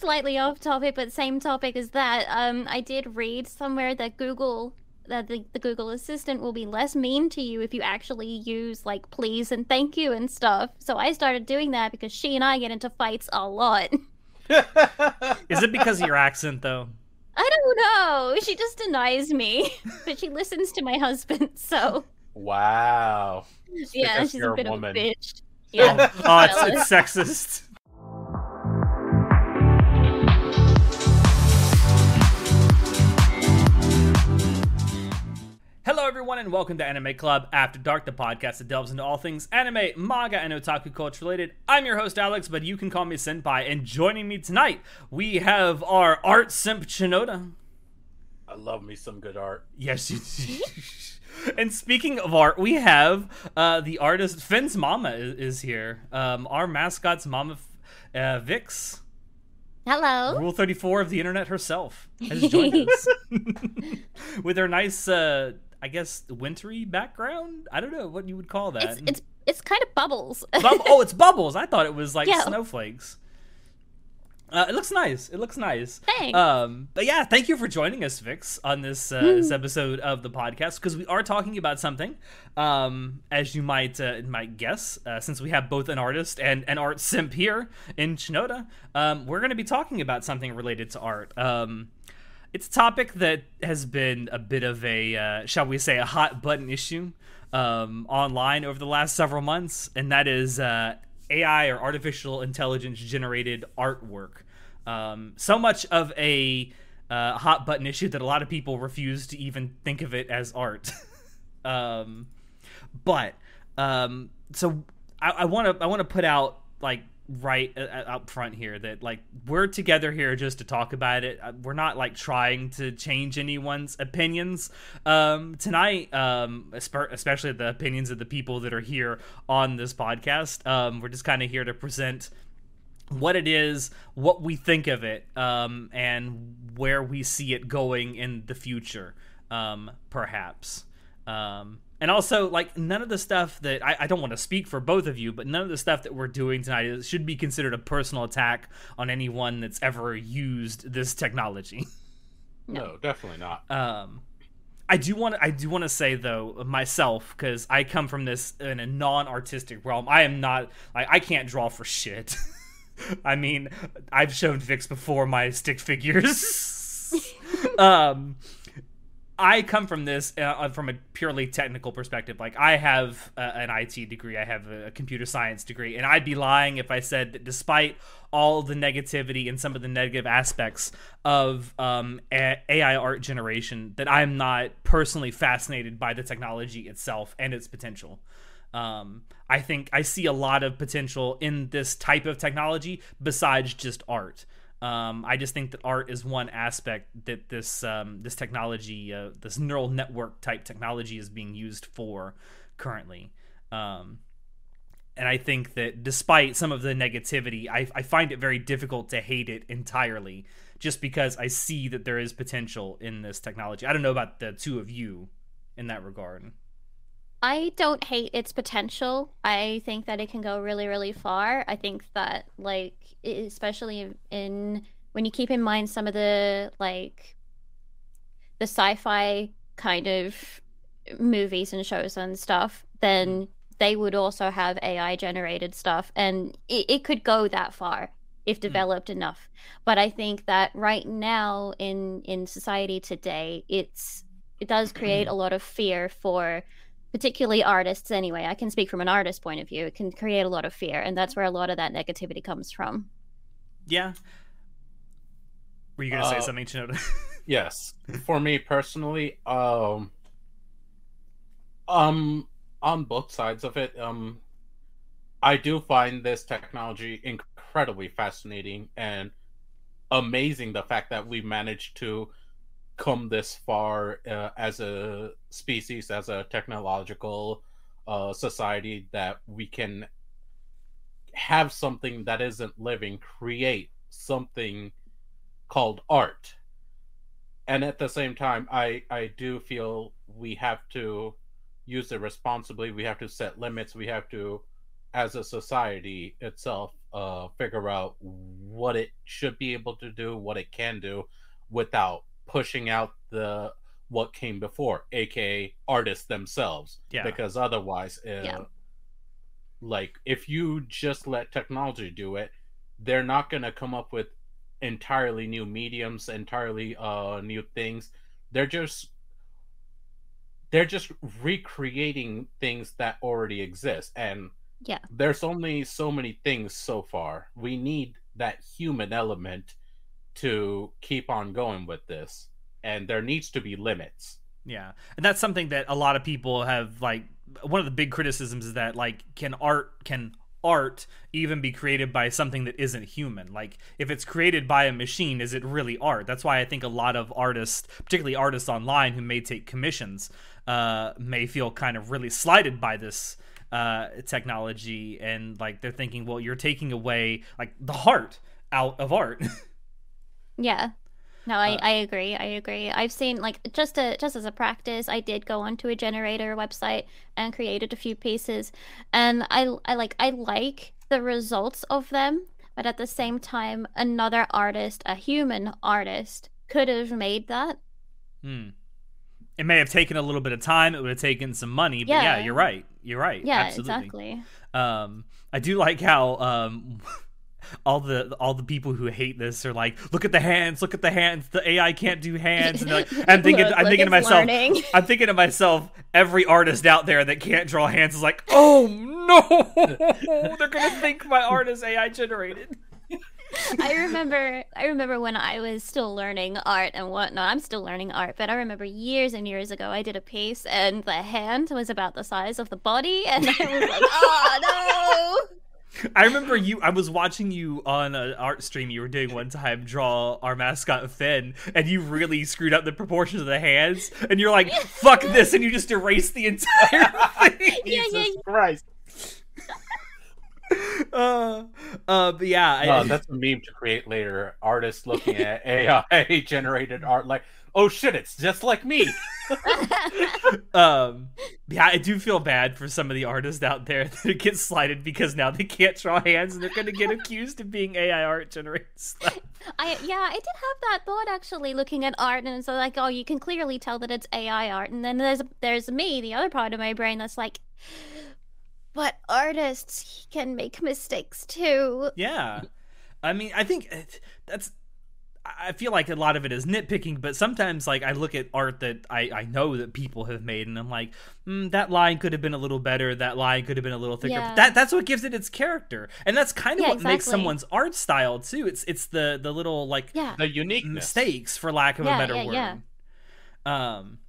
slightly off topic, but same topic as that. Um, I did read somewhere that Google that the, the Google Assistant will be less mean to you if you actually use like please and thank you and stuff. So I started doing that because she and I get into fights a lot. Is it because of your accent though? I don't know. She just denies me, but she listens to my husband. So wow. It's yeah, she's a bit a of a bitch. Yeah. oh, oh it's, it's sexist. Hello, everyone, and welcome to Anime Club After Dark, the podcast that delves into all things anime, manga, and otaku culture related. I'm your host, Alex, but you can call me Senpai. And joining me tonight, we have our art simp Shinoda. I love me some good art. Yes, you do. and speaking of art, we have uh, the artist Finn's mama is, is here. Um, our mascot's mama, uh, Vix. Hello. Rule 34 of the internet herself has joined us with her nice uh, I guess wintry background. I don't know what you would call that. It's it's, it's kind of bubbles. Bub- oh, it's bubbles. I thought it was like yeah. snowflakes. Uh, it looks nice. It looks nice. Thanks. Um, but yeah, thank you for joining us, Vix, on this uh, this episode of the podcast because we are talking about something, um, as you might uh, might guess, uh, since we have both an artist and an art simp here in Shinoda. Um, we're going to be talking about something related to art. Um, it's a topic that has been a bit of a, uh, shall we say, a hot button issue um, online over the last several months, and that is uh, AI or artificial intelligence generated artwork. Um, so much of a uh, hot button issue that a lot of people refuse to even think of it as art. um, but um, so I want to I want to put out like right uh, uh, up front here that like we're together here just to talk about it. Uh, we're not like trying to change anyone's opinions. Um tonight um especially the opinions of the people that are here on this podcast um we're just kind of here to present what it is what we think of it um and where we see it going in the future um perhaps. Um and also like none of the stuff that I, I don't want to speak for both of you but none of the stuff that we're doing tonight is, should be considered a personal attack on anyone that's ever used this technology no, definitely not um I do want to I do want to say though myself because I come from this in a non-artistic realm. I am not like I can't draw for shit. I mean, I've shown Vix before my stick figures. um, I come from this uh, uh, from a purely technical perspective. Like I have uh, an IT degree, I have a computer science degree, and I'd be lying if I said that despite all the negativity and some of the negative aspects of um, AI art generation, that I'm not personally fascinated by the technology itself and its potential. Um, I think I see a lot of potential in this type of technology besides just art. Um, I just think that art is one aspect that this um, this technology, uh, this neural network type technology, is being used for currently. Um, and I think that despite some of the negativity, I, I find it very difficult to hate it entirely, just because I see that there is potential in this technology. I don't know about the two of you in that regard. I don't hate its potential. I think that it can go really, really far. I think that, like, especially in when you keep in mind some of the like the sci-fi kind of movies and shows and stuff, then mm. they would also have AI generated stuff, and it, it could go that far if mm. developed mm. enough. But I think that right now in in society today, it's it does create a lot of fear for particularly artists anyway i can speak from an artist point of view it can create a lot of fear and that's where a lot of that negativity comes from. Yeah. Were you gonna uh, say something Shinoda? yes. For me personally um um on both sides of it um i do find this technology incredibly fascinating and amazing the fact that we managed to come this far uh, as a species, as a technological uh, society, that we can have something that isn't living create something called art. And at the same time, I, I do feel we have to use it responsibly. We have to set limits. We have to, as a society itself, uh, figure out what it should be able to do, what it can do, without pushing out the what came before, aka artists themselves. Yeah. Because otherwise, uh, Yeah. like if you just let technology do it, they're not going to come up with entirely new mediums, entirely uh new things. They're just they're just recreating things that already exist and Yeah. there's only so many things so far. We need that human element to keep on going with this and there needs to be limits. Yeah. And that's something that a lot of people have like one of the big criticisms is that like can art can art even be created by something that isn't human? Like if it's created by a machine, is it really art? That's why I think a lot of artists, particularly artists online who may take commissions, uh may feel kind of really slighted by this uh technology and like they're thinking, well, you're taking away like the heart out of art. Yeah. No, I, Uh, I agree. I agree. I've seen like just a just as a practice, I did go onto a generator website and created a few pieces, and I I like I like the results of them, but at the same time, another artist, a human artist, could have made that. Hmm. It may have taken a little bit of time. It would have taken some money, but yeah, Yeah. you're right. You're right. Yeah, Absolutely. exactly. Um, I do like how um, all the all the people who hate this are like, look at the hands, look at the hands. The AI can't do hands. And like, I'm thinking, Look, I'm look, thinking to myself, learning. I'm thinking to myself, every artist out there that can't draw hands is like, oh no, they're gonna think my art is AI generated. I remember I remember when I was still learning art and whatnot. I'm still learning art, but I remember years and years ago I did a piece and the hand was about the size of the body and I was like, oh I remember you. I was watching you on an art stream you were doing one time draw our mascot Finn, and you really screwed up the proportions of the hands. And you're like, "Fuck this!" and you just erased the entire thing. Yeah, yeah, Jesus Christ. Uh, uh, but yeah, I, Uh, that's a meme to create later. Artists looking at AI generated art like, oh shit, it's just like me. um, yeah, I do feel bad for some of the artists out there that get slighted because now they can't draw hands and they're gonna get accused of being AI art generated stuff. I yeah, I did have that thought actually looking at art and so like, oh, you can clearly tell that it's AI art. And then there's there's me, the other part of my brain that's like but artists can make mistakes too. Yeah. I mean, I think that's. I feel like a lot of it is nitpicking, but sometimes, like, I look at art that I, I know that people have made, and I'm like, mm, that line could have been a little better. That line could have been a little thicker. Yeah. But that that's what gives it its character, and that's kind of Yeah, what makes someone's art style too. It's it's the the little like Yeah. The unique mistakes, for lack of Yeah, a better yeah, word. yeah. Um.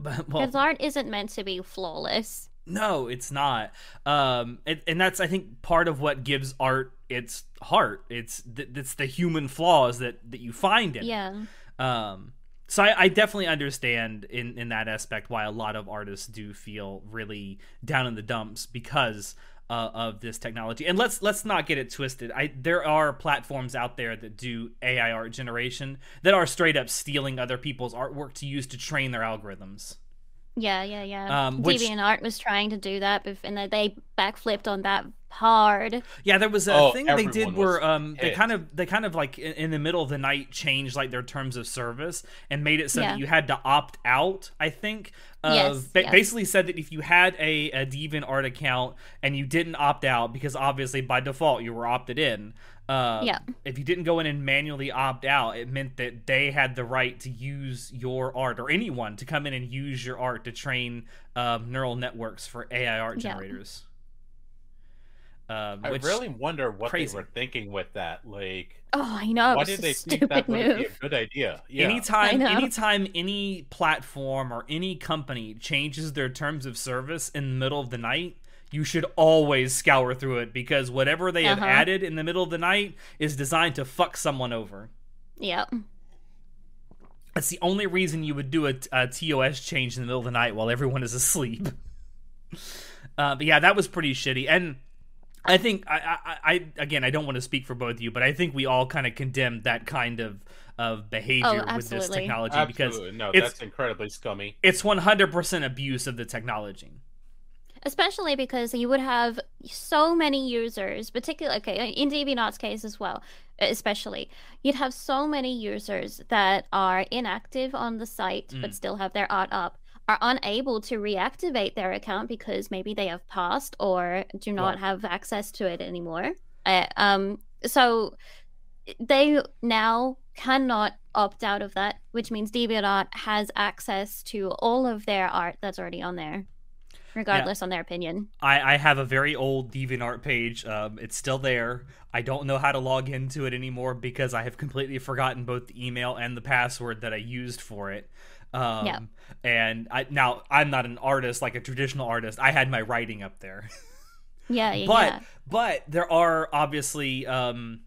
But well, Because art isn't meant to be flawless. No, it's not. Um, and, and that's I think part of what gives art its heart. It's th- it's the human flaws that that you find in. it. Yeah. Um. So I, I definitely understand in in that aspect why a lot of artists do feel really down in the dumps because. Uh, of this technology, and let's let's not get it twisted. I there are platforms out there that do AI art generation that are straight up stealing other people's artwork to use to train their algorithms. Yeah, yeah, yeah. Um, which- DeviantArt was trying to do that, and they backflipped on that hard. Yeah, there was a Oh, thing they did where um they kind of they kind of like in, in the middle of the night changed like their terms of service and made it so Yeah. that you had to opt out. I think. Of, Yes, ba- yes. Basically said that if you had a, a DeviantArt account and you didn't opt out because obviously by default you were opted in. Uh, Yeah. If you didn't go in and manually opt out, it meant that they had the right to use your art or anyone to come in and use your art to train um, neural networks for AI art Yeah. generators. Um, I really wonder what crazy. they were thinking with that. Like, Oh, I know. why did they think stupid that would be a move. good idea? Yeah. anytime anytime any platform or any company changes their terms of service in the middle of the night you should always scour through it because whatever they have Uh-huh. added in the middle of the night is designed to fuck someone over Yep. that's the only reason you would do a, a tos change in the middle of the night while everyone is asleep uh, but yeah that was pretty shitty and I think I, I, I again I don't want to speak for both of you, but I think we all kind of condemn that kind of of behavior with this absolutely. technology because no, it's that's incredibly scummy. it's 100% abuse of the technology. especially because you would have so many users, particularly okay in DeviantArt's case as well, especially you'd have so many users that are inactive on the site Mm. but still have their art up are unable to reactivate their account because maybe they have passed or do not Right. have access to it anymore. Uh, um, so they now cannot opt out of that, which means DeviantArt has access to all of their art that's already on there, regardless on their opinion. I, I have a very old DeviantArt page. Um, it's still there. I don't know how to log into it anymore because I have completely forgotten both the email and the password that I used for it. Um, Yeah. And I now I'm not an artist like a traditional artist. I had my writing up there. Yeah, yeah, but yeah. but there are obviously um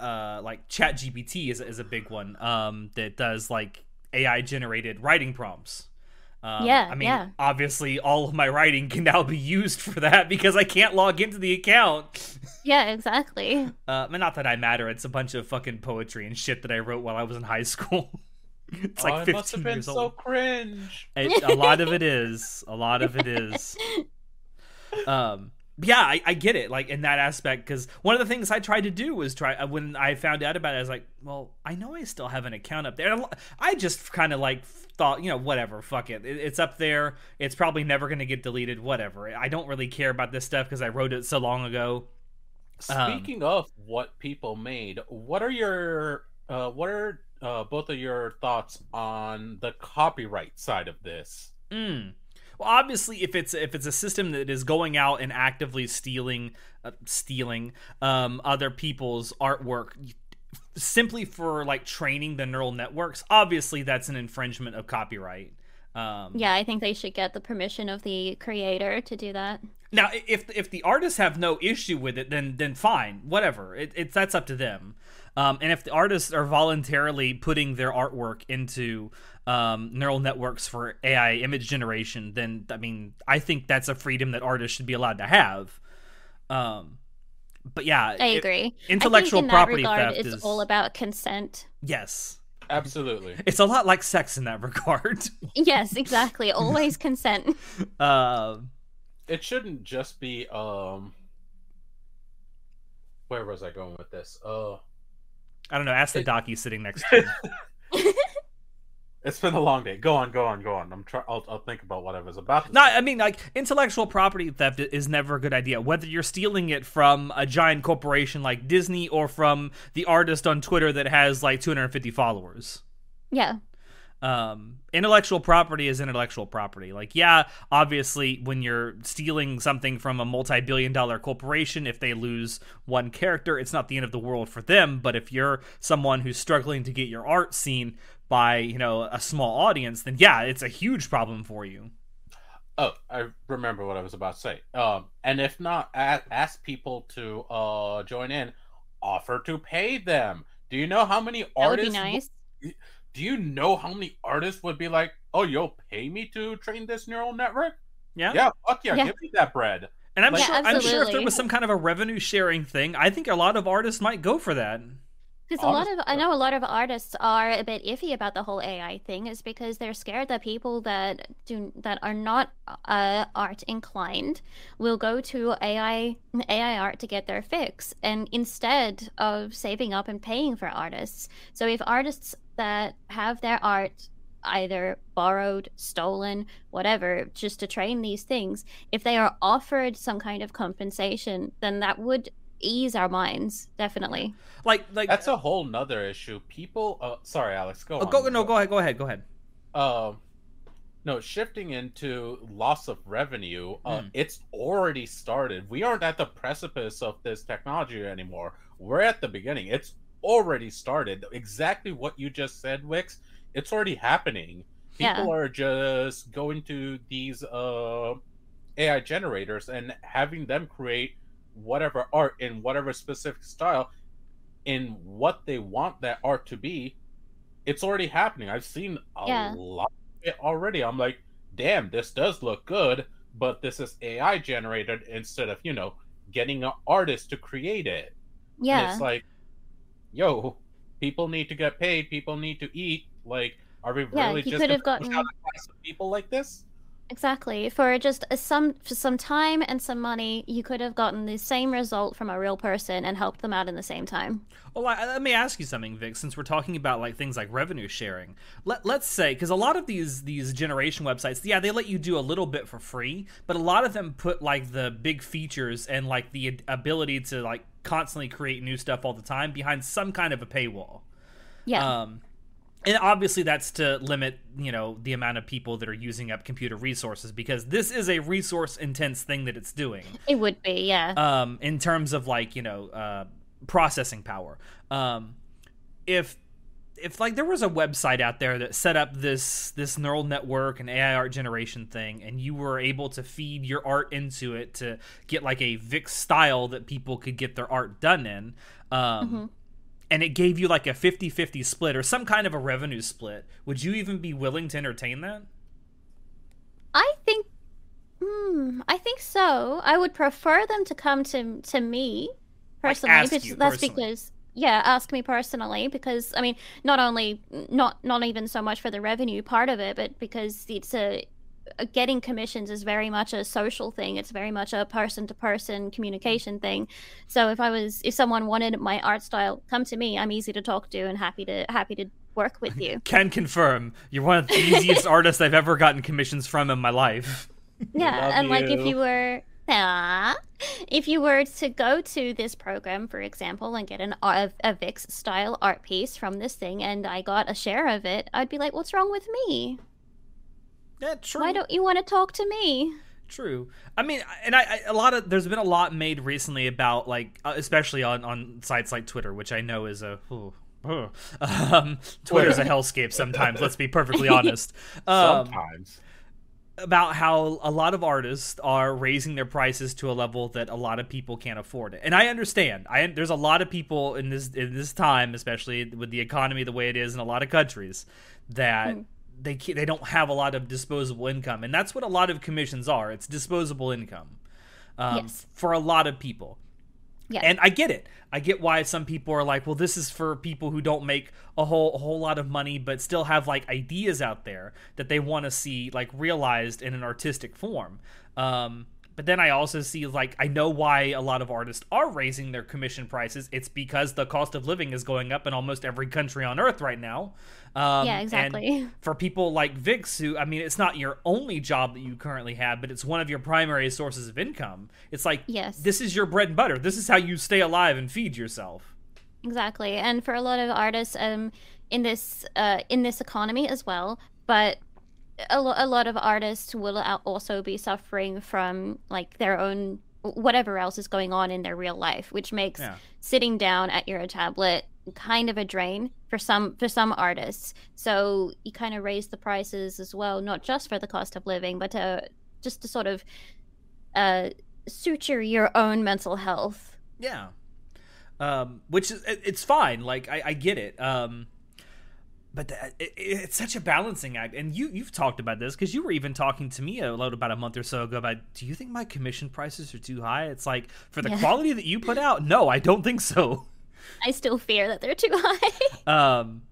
uh like chat gpt is, is a big one um that does like ai generated writing prompts um, Yeah, i mean yeah. obviously all of my writing can now be used for that because i can't log into the account Yeah, exactly. uh but not that i matter it's a bunch of fucking poetry and shit that i wrote while i was in high school it's like oh, 15 it must have been years so cringe. it, a lot of it is. A lot of it is. Um, yeah, I, I get it. Like in that aspect, because one of the things I tried to do was try uh, when I found out about it. I was like, well, I know I still have an account up there. And a lo- I just kind of like thought, you know, whatever, fuck it. it. It's up there. It's probably never going to get deleted. Whatever. I don't really care about this stuff because I wrote it so long ago. Um, Speaking of what people made, what are your uh, what are uh, both of your thoughts on the copyright side of this? Mm. Well, obviously, if it's if it's a system that is going out and actively stealing uh, stealing um, other people's artwork simply for like training the neural networks, obviously that's an infringement of copyright. Um, Yeah, I think they should get the permission of the creator to do that. Now, if if the artists have no issue with it, then then fine, whatever. It, it's that's up to them. Um, and if the artists are voluntarily putting their artwork into um, neural networks for AI image generation, then I mean, I think that's a freedom that artists should be allowed to have. Um, but yeah, I it- agree. intellectual I think in property that regard, theft it's is all about consent. yes, Absolutely. it's a lot like sex in that regard. Yes, exactly. Always consent. Um it shouldn't just be um where was I going with this? Uh I don't know. Ask the It- docky sitting next to you. it's been a long day. Go on, go on, go on. I'm try I'll, I'll think about what I was about to No, say. I mean like intellectual property theft is never a good idea. Whether you're stealing it from a giant corporation like Disney or from the artist on Twitter that has like 250 followers. Yeah. Um, intellectual property is intellectual property. Like, yeah, obviously, when you're stealing something from a multi-billion-dollar corporation, if they lose one character, it's not the end of the world for them. But if you're someone who's struggling to get your art seen by, you know, a small audience, then yeah, it's a huge problem for you. Oh, I remember what I was about to say. Um, and if not, ask people to uh join in. Offer to pay them. Do you know how many That would artists? be nice. Do you know how many artists would be like, "Oh, you'll pay me to train this neural network"? Yeah. Yeah, fuck yeah, Yeah. give me that bread. And I'm Like- sure Yeah, I'm sure if there was some kind of a revenue sharing thing, I think a lot of artists might go for that. Because a lot of I know a lot of artists are a bit iffy about the whole AI thing, is because they're scared that people that do that are not uh, art inclined will go to AI AI art to get their fix, and instead of saving up and paying for artists. So if artists that have their art either borrowed, stolen, whatever, just to train these things, if they are offered some kind of compensation, then that would ease our minds definitely. Like like That's a whole nother issue. People, uh, sorry, Alex, go oh, on. go no go ahead go ahead go ahead. Um, no, shifting into loss of revenue, uh, Hmm. it's already started. We aren't at the precipice of this technology anymore. We're at the beginning. It's already started. Exactly what you just said, Vix. It's already happening. People Yeah. are just going to these uh, AI generators and having them create whatever art in whatever specific style in what they want that art to be. It's already happening. I've seen a Yeah. lot of it already. I'm like, damn, this does look good, but this is AI generated instead of, you know, getting an artist to create it. And Yeah. it's like, yo, people need to get paid. People need to eat. Like, are we Yeah, really just have gonna gotten- out a class of people like this? Exactly. For just some for some time and some money, you could have gotten the same result from a real person and helped them out in the same time. Well, I, let me ask you something, Vic. Since we're talking about like things like revenue sharing, let let's say because a lot of these these generation websites, yeah, they let you do a little bit for free, but a lot of them put like the big features and like the ability to like constantly create new stuff all the time behind some kind of a paywall. Yeah. Um, and obviously that's to limit you know the amount of people that are using up computer resources because this is a resource intense thing that it's doing. It would be yeah. Um in terms of like you know uh processing power. Um if if like there was a website out there that set up this this neural network and AI art generation thing and you were able to feed your art into it to get like a Vix style that people could get their art done in um mm-hmm and it gave you like a 50-50 split or some kind of a revenue split would you even be willing to entertain that i think hmm, i think so i would prefer them to come to to me personally like because that's personally. because yeah ask me personally because i mean not only not not even so much for the revenue part of it but because it's a getting commissions is very much a social thing. It's very much a person to person communication thing. So if I was if someone wanted my art style, come to me. I'm easy to talk to and happy to happy to work with you. Can confirm. You're one of the easiest artists I've ever gotten commissions from in my life. Yeah, and like if you were Ah, if you were to go to this program, for example, and get an a, a Vix style art piece from this thing, and I got a share of it, I'd be like, "What's wrong with me?" Yeah, true. Why don't you want to talk to me? True. I mean, and I, I, a lot of there's been a lot made recently about like, uh, especially on on sites like Twitter, which I know is a. Ooh, ooh. Um, Twitter's a hellscape sometimes. let's be perfectly honest. Um, sometimes about how a lot of artists are raising their prices to a level that a lot of people can't afford it. And I understand. I there's a lot of people in this in this time, especially with the economy the way it is in a lot of countries, that mm they they don't have a lot of disposable income, and that's what a lot of commissions are. It's disposable income um, yes. for a lot of people. Yeah. And I get it. I get why some people are like, well, this is for people who don't make a whole a whole lot of money, but still have like ideas out there that they want to see like realized in an artistic form. Um, but then I also see like I know why a lot of artists are raising their commission prices. It's because the cost of living is going up in almost every country on earth right now. Um, yeah, exactly. for people like Vix, who I mean, it's not your only job that you currently have, but it's one of your primary sources of income. It's like yes, this is your bread and butter. This is how you stay alive and feed yourself. Exactly, and for a lot of artists, um, in this uh, in this economy as well, but a, lo- a lot of artists will also be suffering from like their own whatever else is going on in their real life which makes yeah. sitting down at your tablet kind of a drain for some for some artists. So you kind of raise the prices as well not just for the cost of living but to just to sort of uh suture your own mental health. Yeah. Um which is it's fine like i i get it. Um but that, it, it's such a balancing act. And you you've talked about this because you were even talking to me a little about a month or so ago about do you think my commission prices are too high? It's like for the yeah. quality that you put out no i don't think so. I still fear that they're too high. Um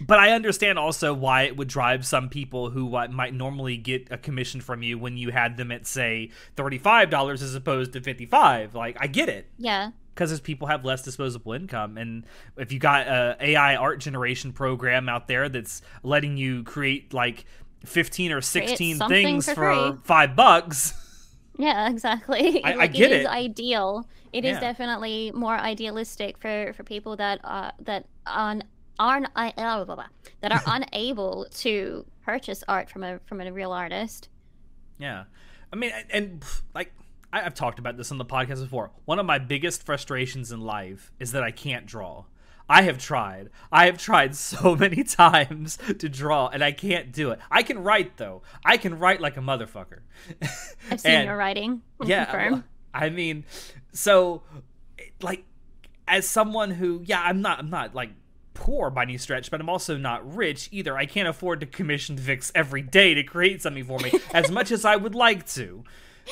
but I understand also why it would drive some people who might normally get a commission from you when you had them at say $35 as opposed to 55 like I get it. Yeah because as people have less disposable income. And if you got a ai art generation program out there that's letting you create like 15 or 16 things for, for five bucks. Yeah exactly. I, like, I get it, it. ideal. It yeah. is definitely more idealistic for for people that uh that on aren't uh, that are unable to purchase art from a from a real artist. Yeah. I mean and, and like I, have talked about this on the podcast before. One of my biggest frustrations in life is that I can't draw. I have tried. I have tried so many times to draw, and I can't do it. I can write though. I can write like a motherfucker. I've seen and, your writing. Yeah, well, I mean, so like as someone who, yeah, I'm not, I'm not like poor by any stretch, but I'm also not rich either. I can't afford to commission Vix every day to create something for me as much as I would like to.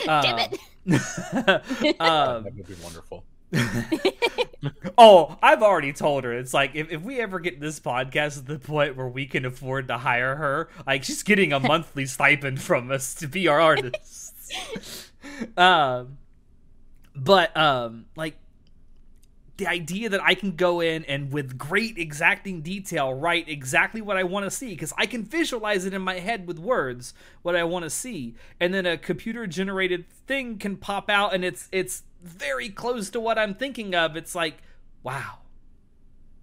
Damn uh, it. um, that would be wonderful. oh, I've already told her. It's like if, if we ever get this podcast to the point where we can afford to hire her, like she's getting a monthly stipend from us to be our artists. um, but um, like the idea that I can go in and with great exacting detail write exactly what I want to see because I can visualize it in my head with words what I want to see and then a computer generated thing can pop out and it's it's very close to what I'm thinking of it's like wow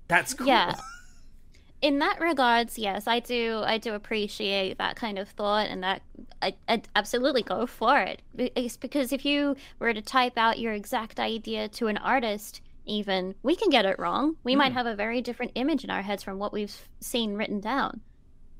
that's cool Yeah. In that regards, yes, I do. I do appreciate that kind of thought, and that I, I'd absolutely go for it. It's because if you were to type out your exact idea to an artist, even we can get it wrong. We might Mm. have a very different image in our heads from what we've seen written down.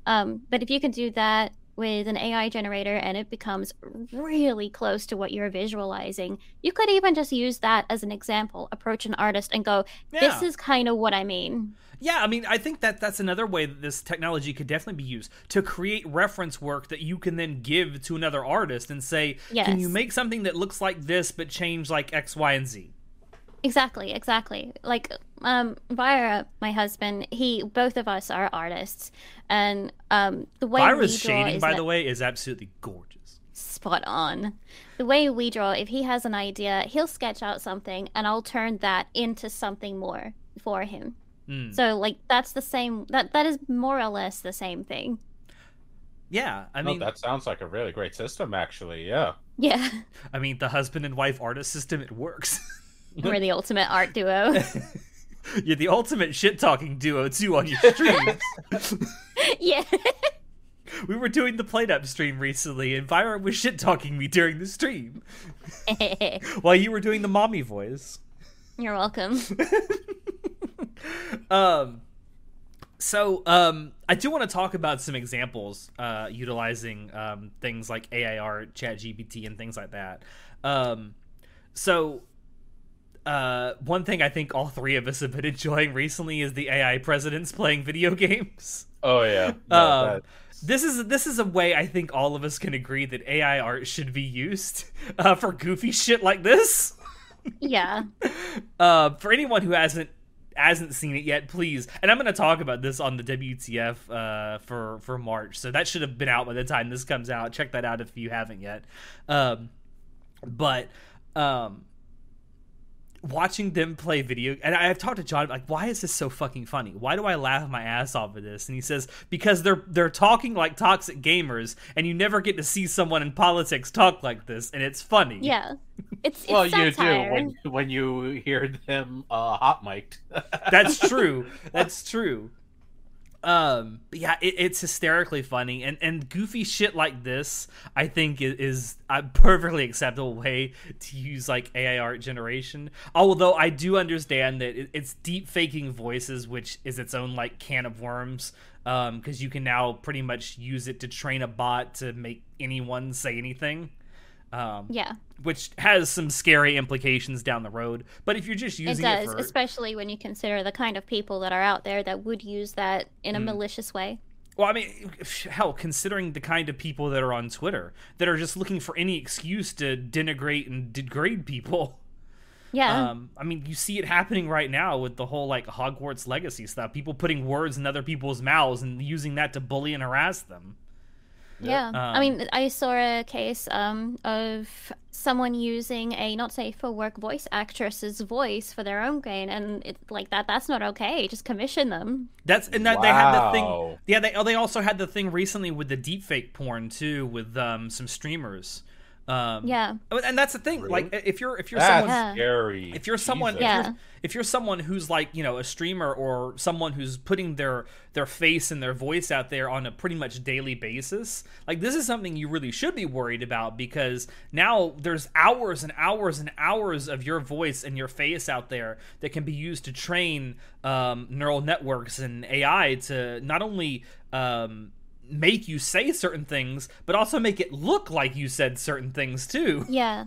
Um, but if you can do that with an AI generator and it becomes really close to what you're visualizing, you could even just use that as an example. Approach an artist and go, "This Yeah. is kind of what I mean." Yeah, I mean, I think that that's another way that this technology could definitely be used to create reference work that you can then give to another artist and say, "Can you make something that looks like this but change like X, Y, and Z?" Exactly, exactly. Like um Vira, my husband, he both of us are artists and um the way Vira's we draw shading, is by that- the way, is absolutely gorgeous. spot on. The way we draw, if he has an idea, he'll sketch out something and I'll turn that into something more for him. Mm. So like that's the same that that is more or less the same thing. Yeah, I no, mean, that sounds like a really great system, actually. Yeah. Yeah. I mean, the husband and wife artist system, it works. We're the ultimate art duo. You're the ultimate shit talking duo too on your streams. yeah. we were doing the played up stream recently, and Vira was shit talking me during the stream while you were doing the mommy voice. You're welcome. um so um i do want to talk about some examples uh utilizing um things like air chat gpt and things like that um so uh one thing i think all three of us have been enjoying recently is the ai presidents playing video games Oh yeah. No, Um, this is this is a way I think all of us can agree that AI art should be used uh, for goofy shit like this. yeah. Uh, for anyone who hasn't hasn't seen it yet, please. And I'm going to talk about this on the WTF uh, for for March, so that should have been out by the time this comes out. Check that out if you haven't yet. Um, but um, watching them play video, and I've talked to John like, why is this so fucking funny? Why do I laugh my ass off of this? And he says because they're they're talking like toxic gamers, and you never get to see someone in politics talk like this, and it's funny. Yeah. It's, it's well, you do when when you hear them uh, hot mic'd. That's true. That's true. Um, yeah, it, it's hysterically funny, and and goofy shit like this, I think is, a perfectly acceptable way to use like AI art generation. Although I do understand that it, it's deep faking voices, which is its own like can of worms. Um, because you can now pretty much use it to train a bot to make anyone say anything. Um, Yeah. which has some scary implications down the road. But if you're just using it, does, for especially when you consider the kind of people that are out there that would use that in a Mm. malicious way. Well, I mean, hell, considering the kind of people that are on Twitter that are just looking for any excuse to denigrate and degrade people. Yeah. Um, I mean, you see it happening right now with the whole like Hogwarts legacy stuff. People putting words in other people's mouths and using that to bully and harass them. Yeah. I Um, mean, I saw a case um, of someone using a not safe for work voice actress's voice for their own gain, and it, like that, that's not okay. Just commission them. That's and that they had the thing. Yeah, they oh, they also had the thing recently with the deepfake porn too, with um, some streamers. Um, Yeah. and that's the thing. Really? Like, if you're if you're That's someone scary. if you're someone Jesus. if, Yeah. you're, if you're someone who's like you know a streamer or someone who's putting their their face and their voice out there on a pretty much daily basis like this is something you really should be worried about because now there's hours and hours and hours of your voice and your face out there that can be used to train um, neural networks and ai to not only um, make you say certain things but also make it look like you said certain things too Yeah.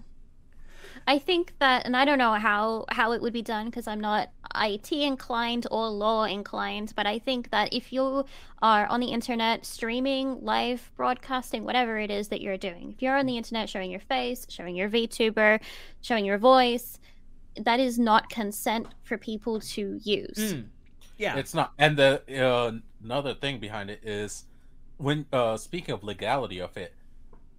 I think that, and I don't know how how it would be done because I'm not IT inclined or law inclined, but I think that if you are on the internet streaming, live broadcasting, whatever it is that you're doing, if you're on the internet showing your face, showing your VTuber, showing your voice, that is not consent for people to use. Mm. Yeah. It's not. And the uh, another thing behind it is when uh speaking of legality of it,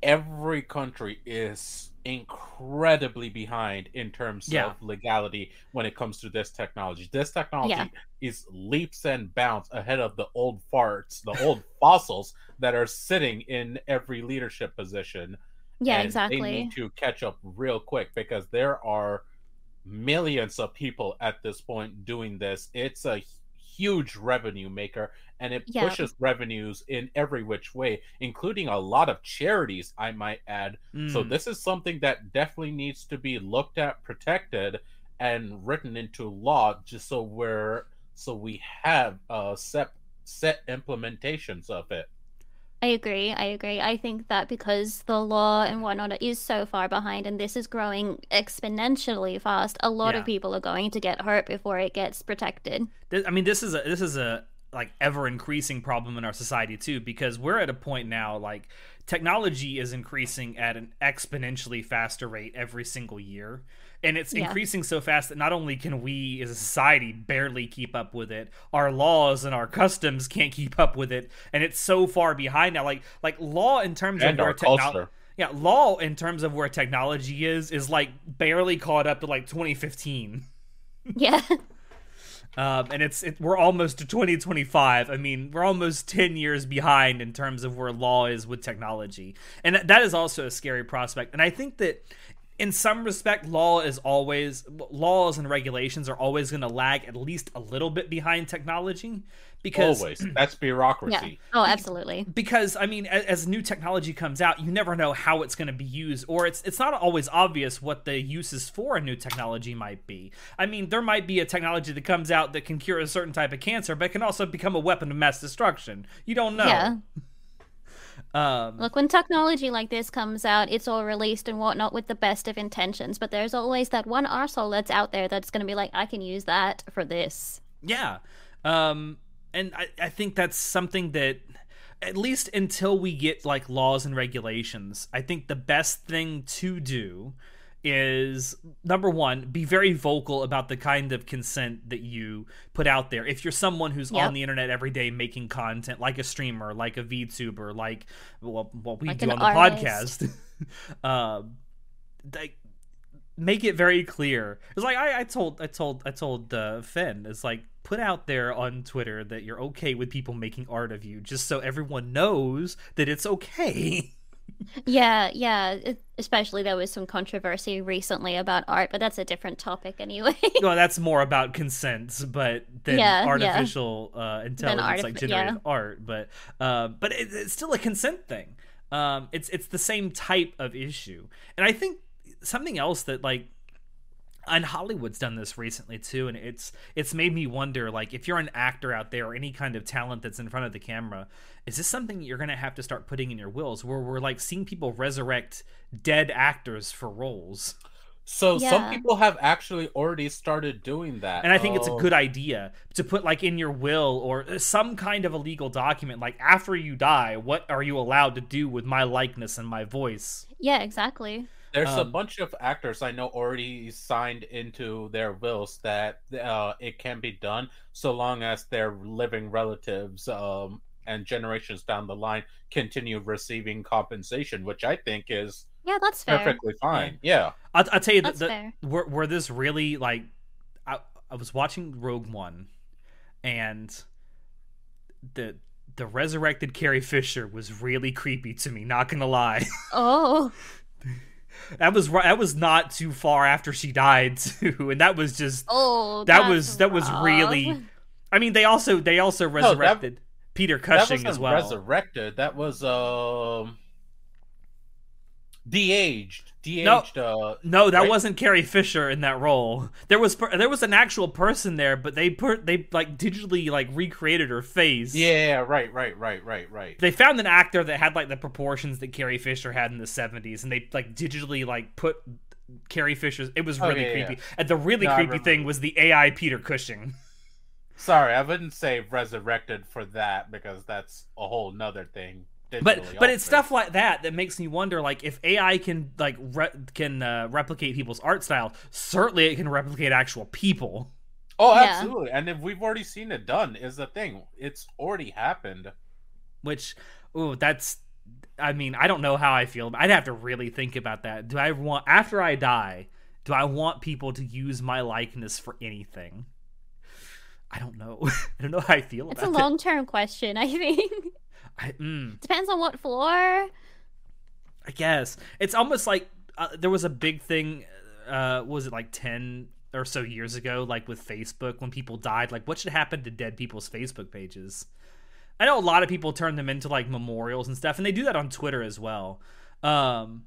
every country is incredibly behind in terms Yeah. of legality when it comes to this technology. This technology Yeah. is leaps and bounds ahead of the old farts, the old fossils that are sitting in every leadership position. Yeah, and They need to catch up real quick because there are millions of people at this point doing this. It's a huge revenue maker and it Yeah. pushes revenues in every which way, including a lot of charities, I might add. So Mm. this is something that definitely needs to be looked at, protected, and written into law just so we're so we have uh set set implementations of it. I agree. I agree. I think that because the law and whatnot is so far behind and this is growing exponentially fast, a lot Yeah. of people are going to get hurt before it gets protected. I mean, this is a this is a like ever increasing problem in our society too, because we're at a point now like technology is increasing at an exponentially faster rate every single year. And it's Yeah. increasing so fast that not only can we as a society barely keep up with it, our laws and our customs can't keep up with it, and it's so far behind now. Like like law in terms And of where our technology culture. yeah, law in terms of where technology is is like barely caught up to like 2015. Yeah. Um, and it's it, we're almost to 2025. I mean, we're almost 10 years behind in terms of where law is with technology, and that- that is also a scary prospect. And I think that in some respect, law is always laws and regulations are always going to lag at least a little bit behind technology because Always. That's Yeah. bureaucracy. Oh, absolutely. because I mean, as, as new technology comes out, you never know how it's going to be used, or it's it's not always obvious what the uses for a new technology might be. I mean, there might be a technology that comes out that can cure a certain type of cancer, but can also become a weapon of mass destruction. You don't know. Yeah. Um, Look, when technology like this comes out, it's all released and whatnot with the best of intentions, but there's always that one arsehole that's out there that's going to be like, I can use that for this. Yeah. Um, and I, I think that's something that, at least until we get like laws and regulations, I think the best thing to do is number one, be very vocal about the kind of consent that you put out there. If you're someone who's Yep. on the internet every day making content, like a streamer, like a VTuber, like well, what we Like do on the artist. podcast, um, like make it very clear. It's like I, I told I told I told uh, Finn. It's like put out there on Twitter that you're okay with people making art of you, just so everyone knows that it's okay. Yeah, yeah. Especially there was some controversy recently about art, but that's a different topic anyway. well, that's more about consent, but than Yeah, yeah. artificial uh, intelligence like artifi- generated yeah. art. But uh, but it, it's still a consent thing. Um, it's it's the same type of issue, and I think something else that like and Hollywood's done this recently too, and it's it's made me wonder, like, if you're an actor out there or any kind of talent that's in front of the camera, is this something you're gonna have to start putting in your wills, where we're like seeing people resurrect dead actors for roles? So some people have actually already started doing that. And I think it's a Um, good idea to put like in your will or some kind of a legal document, like after you die, what are you allowed to do with my likeness and my voice? yeah, exactly. There's a Um, bunch of actors I know already signed into their wills that uh, it can be done so long as their living relatives um, and generations down the line continue receiving compensation, which I think is Yeah, that's fair. perfectly fine. Yeah. I'll, I'll tell you that That's the, fair. where, where this really like I, I was watching rogue one and the the resurrected carrie fisher was really creepy to me not gonna lie Oh, that was that was not too far after she died too and that was just oh, that that's was that was really i mean they also they also resurrected peter That cushing wasn't as well resurrected. That was um de-aged. De-aged uh No, that Right? wasn't Carrie Fisher in that role. There was per- there was an actual person there, but they put they like digitally like recreated her face. Yeah, right, right, right, right, right. They found an actor that had like the proportions that Carrie Fisher had in the 70s and they like digitally like put Carrie Fisher's it was Oh, really yeah, yeah. creepy. And the really No, creepy thing was the AI Peter Cushing. Sorry, I wouldn't say resurrected for that because that's a whole nother thing. But digitally but it's stuff like that that makes me wonder like if ai can like re- can uh, replicate people's art style certainly it can replicate actual people Oh, Yeah. absolutely. And if we've already seen it done, is the thing. It's already happened. which ooh that's i mean i don't know how i feel i'd have to really think about that do i want after i die do i want people to use my likeness for anything i don't know i don't know how i feel It's a long term question, I think. It I, mm, Depends on what floor. I guess it's almost like uh, there was a big thing. Uh, was it like ten or so years ago? Like with Facebook, when people died, like what should happen to dead people's Facebook pages? I know a lot of people turn them into like memorials and stuff, and they do that on Twitter as well. Um,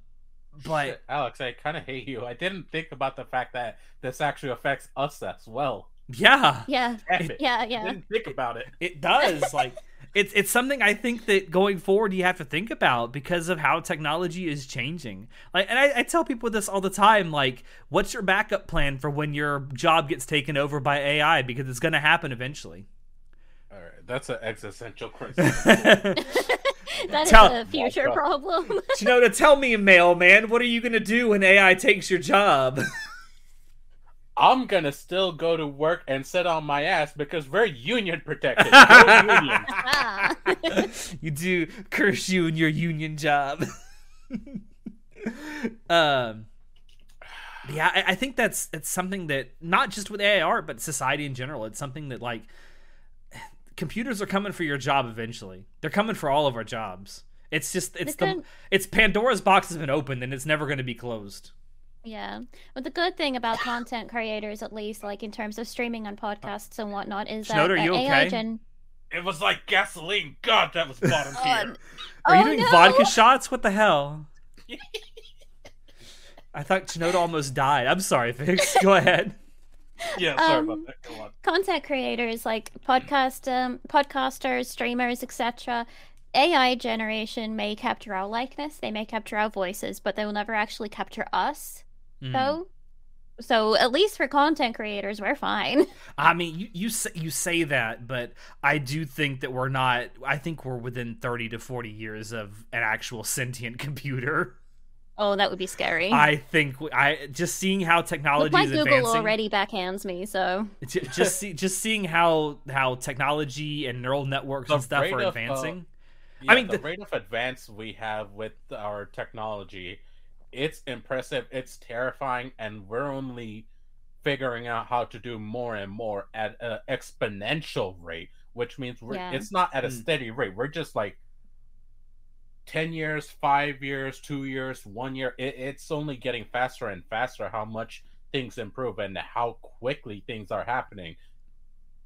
but Shit, Alex, I kind of hate you. I didn't think about the fact that this actually affects us as well. yeah, Yeah. Damn it. Yeah, I yeah. didn't think about it. it does. like it's it's something I think that going forward you have to think about because of how technology is changing. Like, and I, I tell people this all the time. Like, what's your backup plan for when your job gets taken over by AI? Because it's going to happen eventually. All right, that's an existential crisis. That is Tell- a future problem. you know, to tell me, mailman, what are you going to do when AI takes your job? I'm gonna still go to work and sit on my ass because we're union protected. Union. you do curse you and your union job. um, yeah, I, I think that's it's something that not just with AI art, but society in general. It's something that like computers are coming for your job eventually. They're coming for all of our jobs. It's just it's The the good- it's Pandora's box has been opened and it's never going to be closed. Yeah. But the good thing about content creators, at least, like in terms of streaming on podcasts and whatnot, is that Shinoda, uh, you AI okay? gen. It was like gasoline. God, that was bottom Oh, tier. n- Are you Oh, doing no! vodka shots? What the hell? I thought Shinoda almost died. I'm sorry, Vix. Go ahead. yeah, sorry Um, about that. Go on. content creators like podcast um, podcasters streamers etc ai generation may capture our likeness they may capture our voices but they will never actually capture us Hmm. though so at least for content creators we're fine I mean, you you say, you say that, but I do think that we're not. I think we're within thirty to forty years of an actual sentient computer. oh that would be scary I think I just seeing how technology Look, my is google advancing. already backhands me so j- just see, just seeing how how technology and neural networks The and stuff rate are of, uh, advancing. Yeah, I mean, the, the- rate of advance we have with our technology, it's impressive, it's terrifying, and we're only figuring out how to do more and more at an exponential rate, which means we're, Yeah. it's not at a Hmm. steady rate. We're just like 10 years, 5 years, 2 years, 1 year. It, it's only getting faster and faster how much things improve and how quickly things are happening.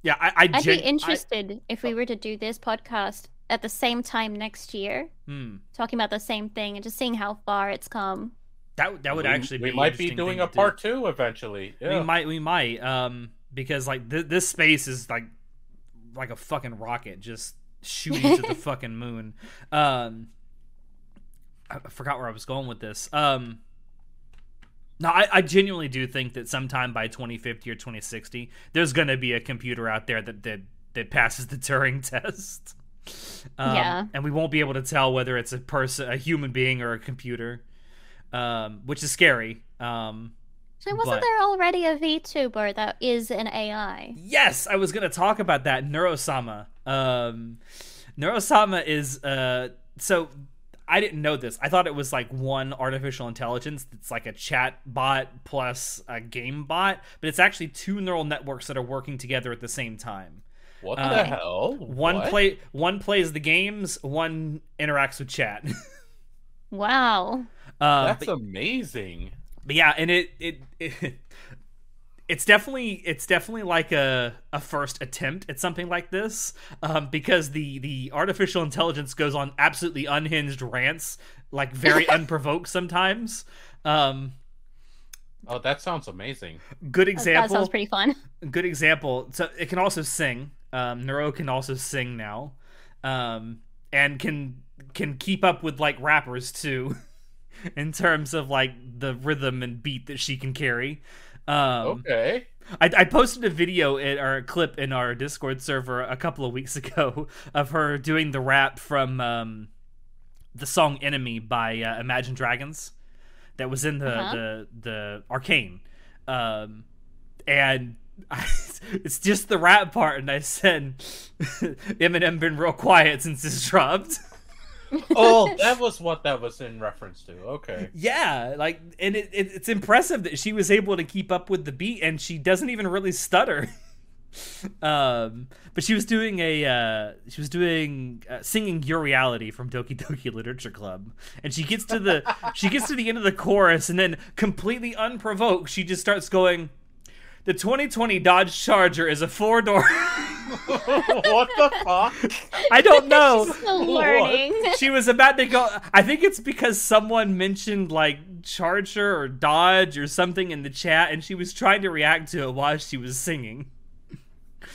yeah, I, I i'd gen- be interested if we were to do this podcast at the same time next year I, hmm, talking about the same thing and just seeing how far it's come that that would we, actually we be might be doing a to do. part 2 eventually. Yeah. We might, we might, um, because like th- this space is like like a fucking rocket just shooting to the fucking moon. Um, I I forgot where I was going with this. Um, no, I, I genuinely do think that sometime by 2050 or 2060, there's gonna be a computer out there that that that passes the Turing test. Um, Yeah. and we won't be able to tell whether it's a person, a human being, or a computer, um, which is scary. Um, so wasn't But- there already a VTuber that is an AI? Yes, I was gonna talk about that. Neuro-sama. Um, Neuro-sama is uh. So I didn't know this. I thought it was like one artificial intelligence. that's like a chat bot plus a game bot, but it's actually two neural networks that are working together at the same time. What Uh, the hell? One What? play one plays the games, one interacts with chat. Wow. uh, That's but- amazing. but yeah, and it it, it it's definitely it's definitely like a a first attempt at something like this um, because the the artificial intelligence goes on absolutely unhinged rants like very unprovoked sometimes. Um, Oh, that sounds amazing. good example. That sounds pretty fun. good example. So it can also sing. Um, Neuro can also sing now, um, and can can keep up with like rappers too, in terms of like the rhythm and beat that she can carry. Um, okay. I, I posted a video in, or a clip in our Discord server a couple of weeks ago of her doing the rap from um, the song "Enemy" by uh, Imagine Dragons that was in the Uh-huh. the the arcane, um, and. I, it's just the rap part, and I said, "Eminem been real quiet since this dropped." oh, that was what that was in reference to. Okay. Yeah, like, and it, it, it's impressive that she was able to keep up with the beat, and she doesn't even really stutter. Um, but she was doing a, uh, she was doing uh, singing "Your Reality" from Doki Doki Literature Club, and she gets to the, she gets to the end of the chorus, and then completely unprovoked, she just starts going. The 2020 Dodge Charger is a four door. what the fuck? I don't know. She's still learning. she was about to go. I think it's because someone mentioned like Charger or Dodge or something in the chat, and she was trying to react to it while she was singing.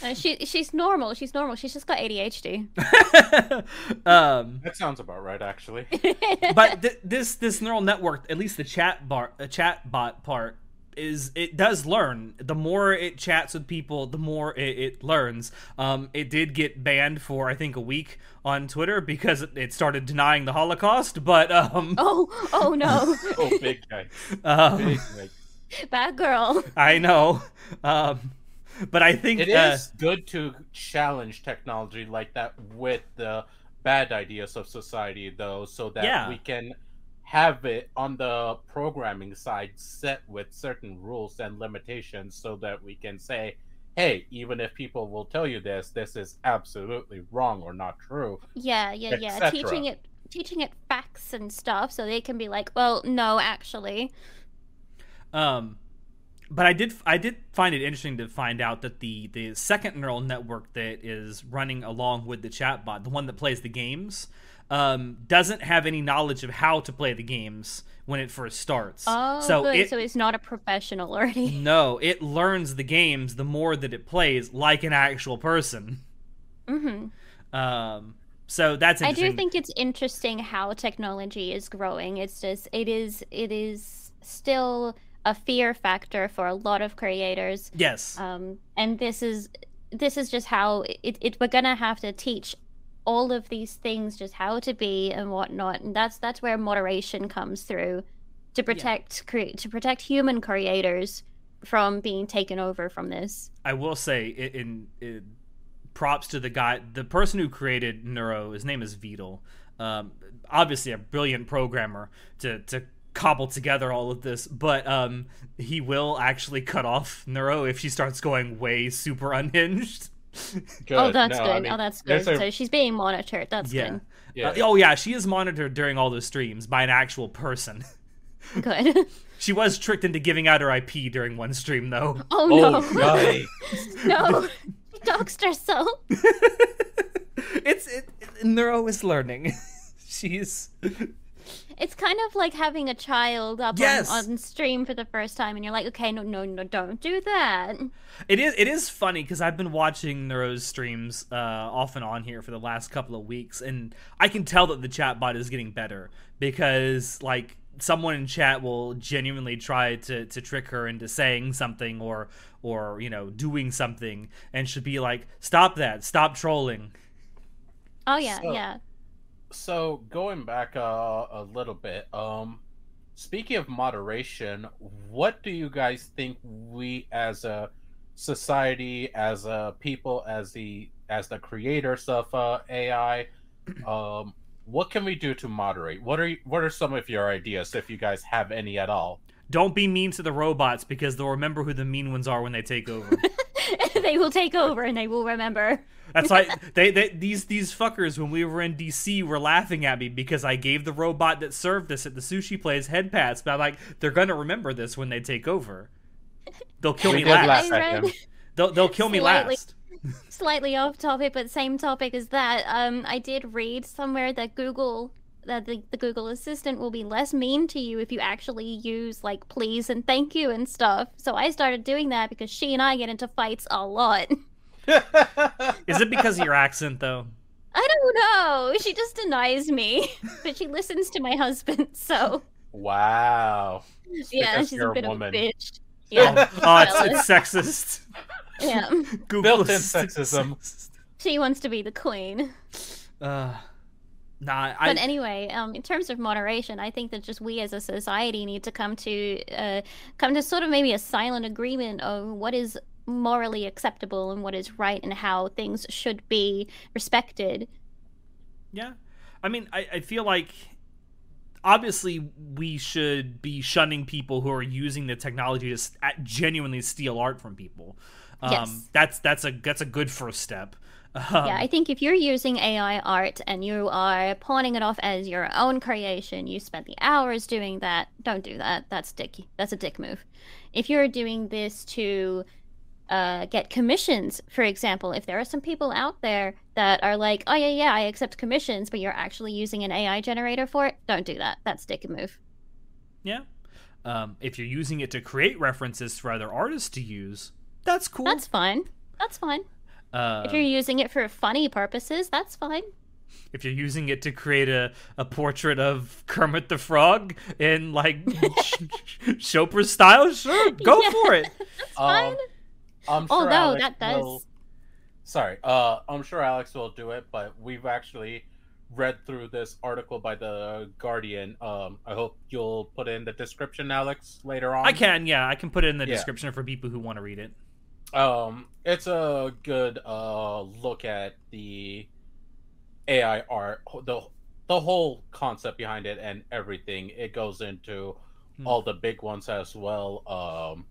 Uh, she she's normal. She's normal. She's just got ADHD. um, That sounds about right, actually. but th- this this neural network, at least the chat bar, uh, chat bot part, is it does learn. The more it chats with people, the more it, it learns. Um, it did get banned for I think a week on Twitter because it- it started denying the Holocaust. But um, oh oh no, Oh, big guy. um, Big guy. bad girl. I know. Um, but I think It uh, is good to challenge technology like that with the bad ideas of society, though, so that Yeah. we can have it on the programming side set with certain rules and limitations so that we can say, hey, even if people will tell you this, this is absolutely wrong or not true. Yeah yeah yeah. Teaching it teaching it facts and stuff so they can be like, well, no, actually. Um, but I did I did find it interesting to find out that the the second neural network that is running along with the chatbot, the one that plays the games, um, doesn't have any knowledge of how to play the games when it first starts. Oh, so good. it so it's not a professional already. no, it learns the games the more that it plays, like an actual person. hmm Um, so that's I do think it's interesting how technology is growing. It's just it is it is still a fear factor for a lot of creators. yes. Um, and this is this is just how it, it we're gonna have to teach all of these things just how to be and whatnot, and that's that's where moderation comes through to protect cre- to protect human creators from being taken over from this. I will say in, in props to the guy, the person who created Neuro. His name is Vedal. Um, obviously, a brilliant programmer to to cobble together all of this, but um, he will actually cut off Neuro if she starts going way super unhinged. Good. oh, that's No, good. I mean, oh, that's good. a- So she's being monitored. That's yeah. yeah. Uh, oh yeah, she is monitored during all those streams by an actual person. good. Good. she was tricked into giving out her IP during one stream, though. oh no, Oh, guy. no, she doxed herself. it's it, Neuro is learning. She's It's kind of like having a child up Yes. on, on stream for the first time, and you're like, okay, no, no, no, don't do that. It is it is funny because I've been watching Neuro's streams uh, off and on here for the last couple of weeks, and I can tell that the chatbot is getting better because like someone in chat will genuinely try to to trick her into saying something or or you know doing something, and should be like, "Stop that! Stop trolling." Oh yeah, So- yeah. So going back uh, a little bit, um, speaking of moderation, what do you guys think we as a society, as a people, as the as the creators of uh, AI, um, what can we do to moderate? What are what are some of your ideas, if you guys have any at all? Don't be mean to the robots because they'll remember who the mean ones are when they take over. they will take over, and they will remember. That's why they, they these these fuckers when we were in DC were laughing at me because I gave the robot that served us at the sushi place head pats, but I'm like, they're gonna remember this when they take over. They'll kill We me last. laugh at read- him. They'll they'll kill me Slightly. last. Slightly off topic, but same topic as that. Um, I did read somewhere that Google that the, the Google Assistant will be less mean to you if you actually use like please and thank you and stuff. So I started doing that because she and I get into fights a lot. Is it because of your accent though? I don't know. She just denies me, but she listens to my husband. So wow. yeah, because she's a a bit woman. of a bitch. Yeah, Oh, it's, it's sexist. yeah. Google Built-in sexism. She wants to be the queen. Uh, Nah, I, But anyway, um, in terms of moderation, I think that just we as a society need to come to uh, come to sort of maybe a silent agreement of what is morally acceptable and what is right and how things should be respected. Yeah. I mean, I, I feel like obviously we should be shunning people who are using the technology to genuinely steal art from people. Um, Yes. That's that's a that's a good first step. Um, yeah, I think if you're using AI art and you are pawning it off as your own creation, you spent the hours doing that. Don't do that. That's dick. That's a dick move. If you're doing this to uh, get commissions, for example, if there are some people out there that are like, "Oh yeah, yeah, I accept commissions," but you're actually using an AI generator for it, don't do that. That's dick move. yeah. Um, if you're using it to create references for other artists to use, that's cool. That's fine. That's fine. uh, If you're using it for funny purposes, that's fine. if you're using it to create a, a portrait of Kermit the Frog in like Chopra style, sure, go Yeah. for it. That's fine. I'm sure Although Alex that does. will- Sorry, uh, I'm sure Alex will do it, but we've actually read through this article by the Guardian. Um, I hope you'll put in the description, Alex, later on. I can, yeah, I can put it in the Yeah. description for people who want to read it. Um, it's a good uh look at the AI art, the the whole concept behind it, and everything. It goes into Hmm. all the big ones as well. Um,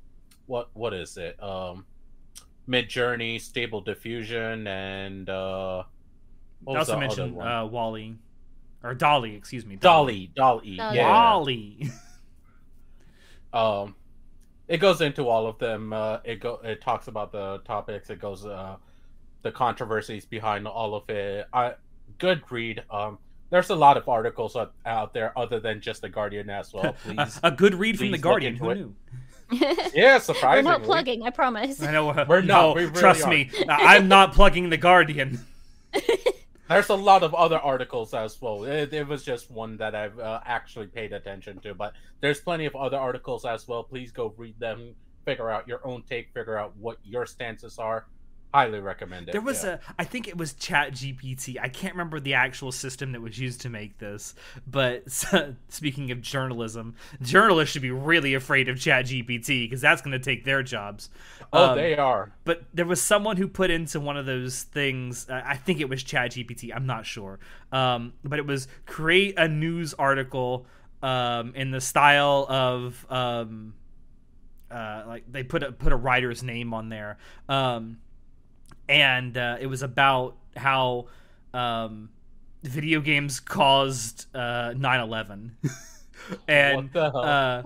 what what is it? Um, Midjourney, Stable Diffusion, and uh, what also the mentioned uh, Wally or DALL-E, excuse me. DALL-E, DALL-E, DALL-E. yeah. Wally. um it goes into all of them uh it go it talks about the topics it goes uh the controversies behind all of it i good read um there's a lot of articles out, out there other than just the guardian as well a, please a good read from the Guardian. into Who it. Knew? yeah We're surprisingly not plugging, I promise. I know. Uh, We're not, no, we really trust aren't. me. I'm not plugging the Guardian. there's a lot of other articles as well it, it was just one that i've uh, actually paid attention to but there's plenty of other articles as well please go read them figure out your own take figure out what your stances are highly recommend it There was yeah. a, I think it was Chat GPT. I can't remember the actual system that was used to make this. But speaking of journalism, journalists should be really afraid of Chat GPT because that's going to take their jobs. oh Um, they are but there was someone who put into one of those things uh, i think it was chat gpt i'm not sure um, but it was create a news article um, in the style of um, uh, like they put a put a writer's name on there um, and uh, it was about how um, video games caused uh, 9-11 and what the hell? uh,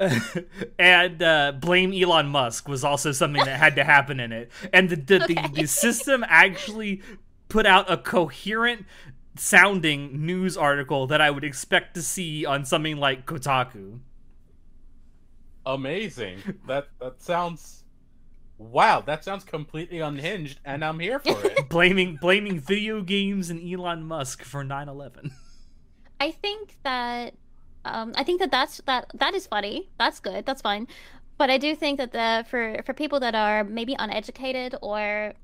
and uh, blame Elon Musk was also something that had to happen in it, and the the, Okay. the, the system actually put out a coherent sounding news article that I would expect to see on something like Kotaku. amazing that that sounds wow that sounds completely unhinged and i'm here for it blaming blaming video games and Elon Musk for 9/11. I think that um, I think that that's that that is funny. That's good. That's fine. But I do think that the for for people that are maybe uneducated or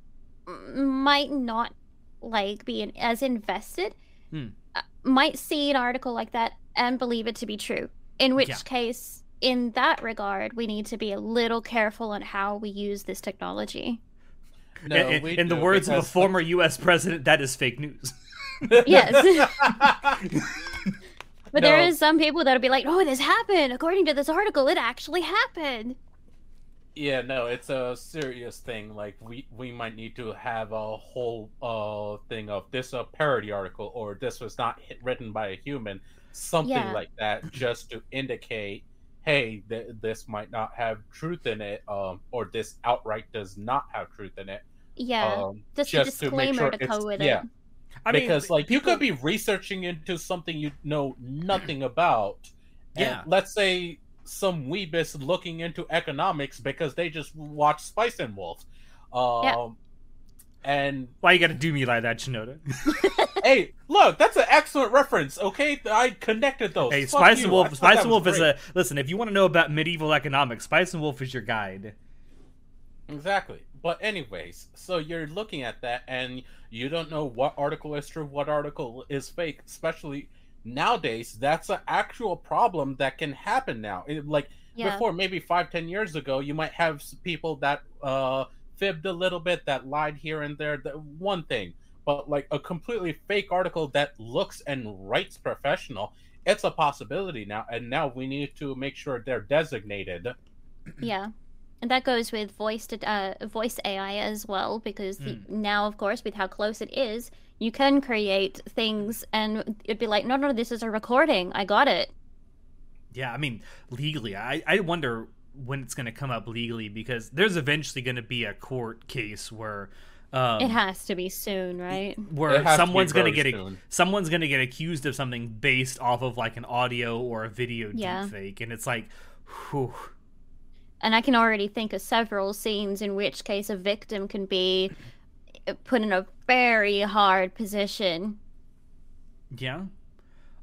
might not like be in- as invested, Hmm. uh, might see an article like that and believe it to be true. In which Yeah. case, in that regard, we need to be a little careful on how we use this technology. no in we in the do, words of a former U.S. president, that is fake news. Yes. But there No. is some people that'll be like, "Oh, this happened. According to this article, it actually happened." Yeah, no, it's a serious thing. Like we we might need to have a whole uh thing of this a parody article or this was not hit, written by a human, something Yeah. like that, just to indicate, hey, th- this might not have truth in it, um, or this outright does not have truth in it. Yeah, um, just, a to make disclaimer sure to it's- go with yeah. it. I mean, because like you could be researching into something you know nothing about. and Yeah. let's say some weebus looking into economics because they just watch Spice and Wolf. Um Yeah. And Why you got to do me like that, Shinoda? hey, look, that's an excellent reference. Okay, I connected those. Hey, Fuck Spice you. and Wolf. Spice and was Wolf is great. a listen. If you want to know about medieval economics, Spice and Wolf is your guide. exactly. But anyways, so you're looking at that and you don't know what article is true, what article is fake, especially nowadays. That's an actual problem that can happen now. It, like Yeah. before, maybe five, ten years ago, you might have people that uh fibbed a little bit, that lied here and there. That one thing, but like a completely fake article that looks and writes professional, it's a possibility now. And now we need to make sure they're designated. Yeah. And that goes with voice to, uh, voice AI as well, because the, now, of course, with how close it is, you can create things, and it'd be like, no, no, this is a recording. I got it. Yeah, I mean, legally, I, I wonder when it's going to come up legally because there's eventually going to be a court case where um, it has to be soon, right? where It has to someone's going to get a, someone's going to get accused of something based off of like an audio or a video Yeah. deepfake, and it's like, whew, And I can already think of several scenes in which case a victim can be put in a very hard position yeah.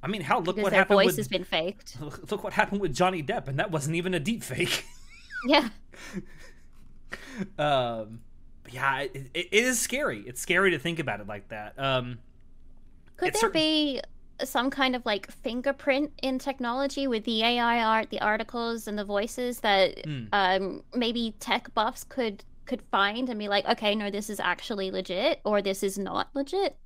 I mean, how look because what happened voice with has been faked. look what happened with Johnny Depp, and that wasn't even a deep fake. Yeah. um, yeah, it, it, it is scary. It's scary to think about it like that. Um, Could there certain- be some kind of like fingerprint in technology with the AI art, the articles, and the voices that Hmm. um, maybe tech buffs could could find and be like, okay, no, this is actually legit, or this is not legit.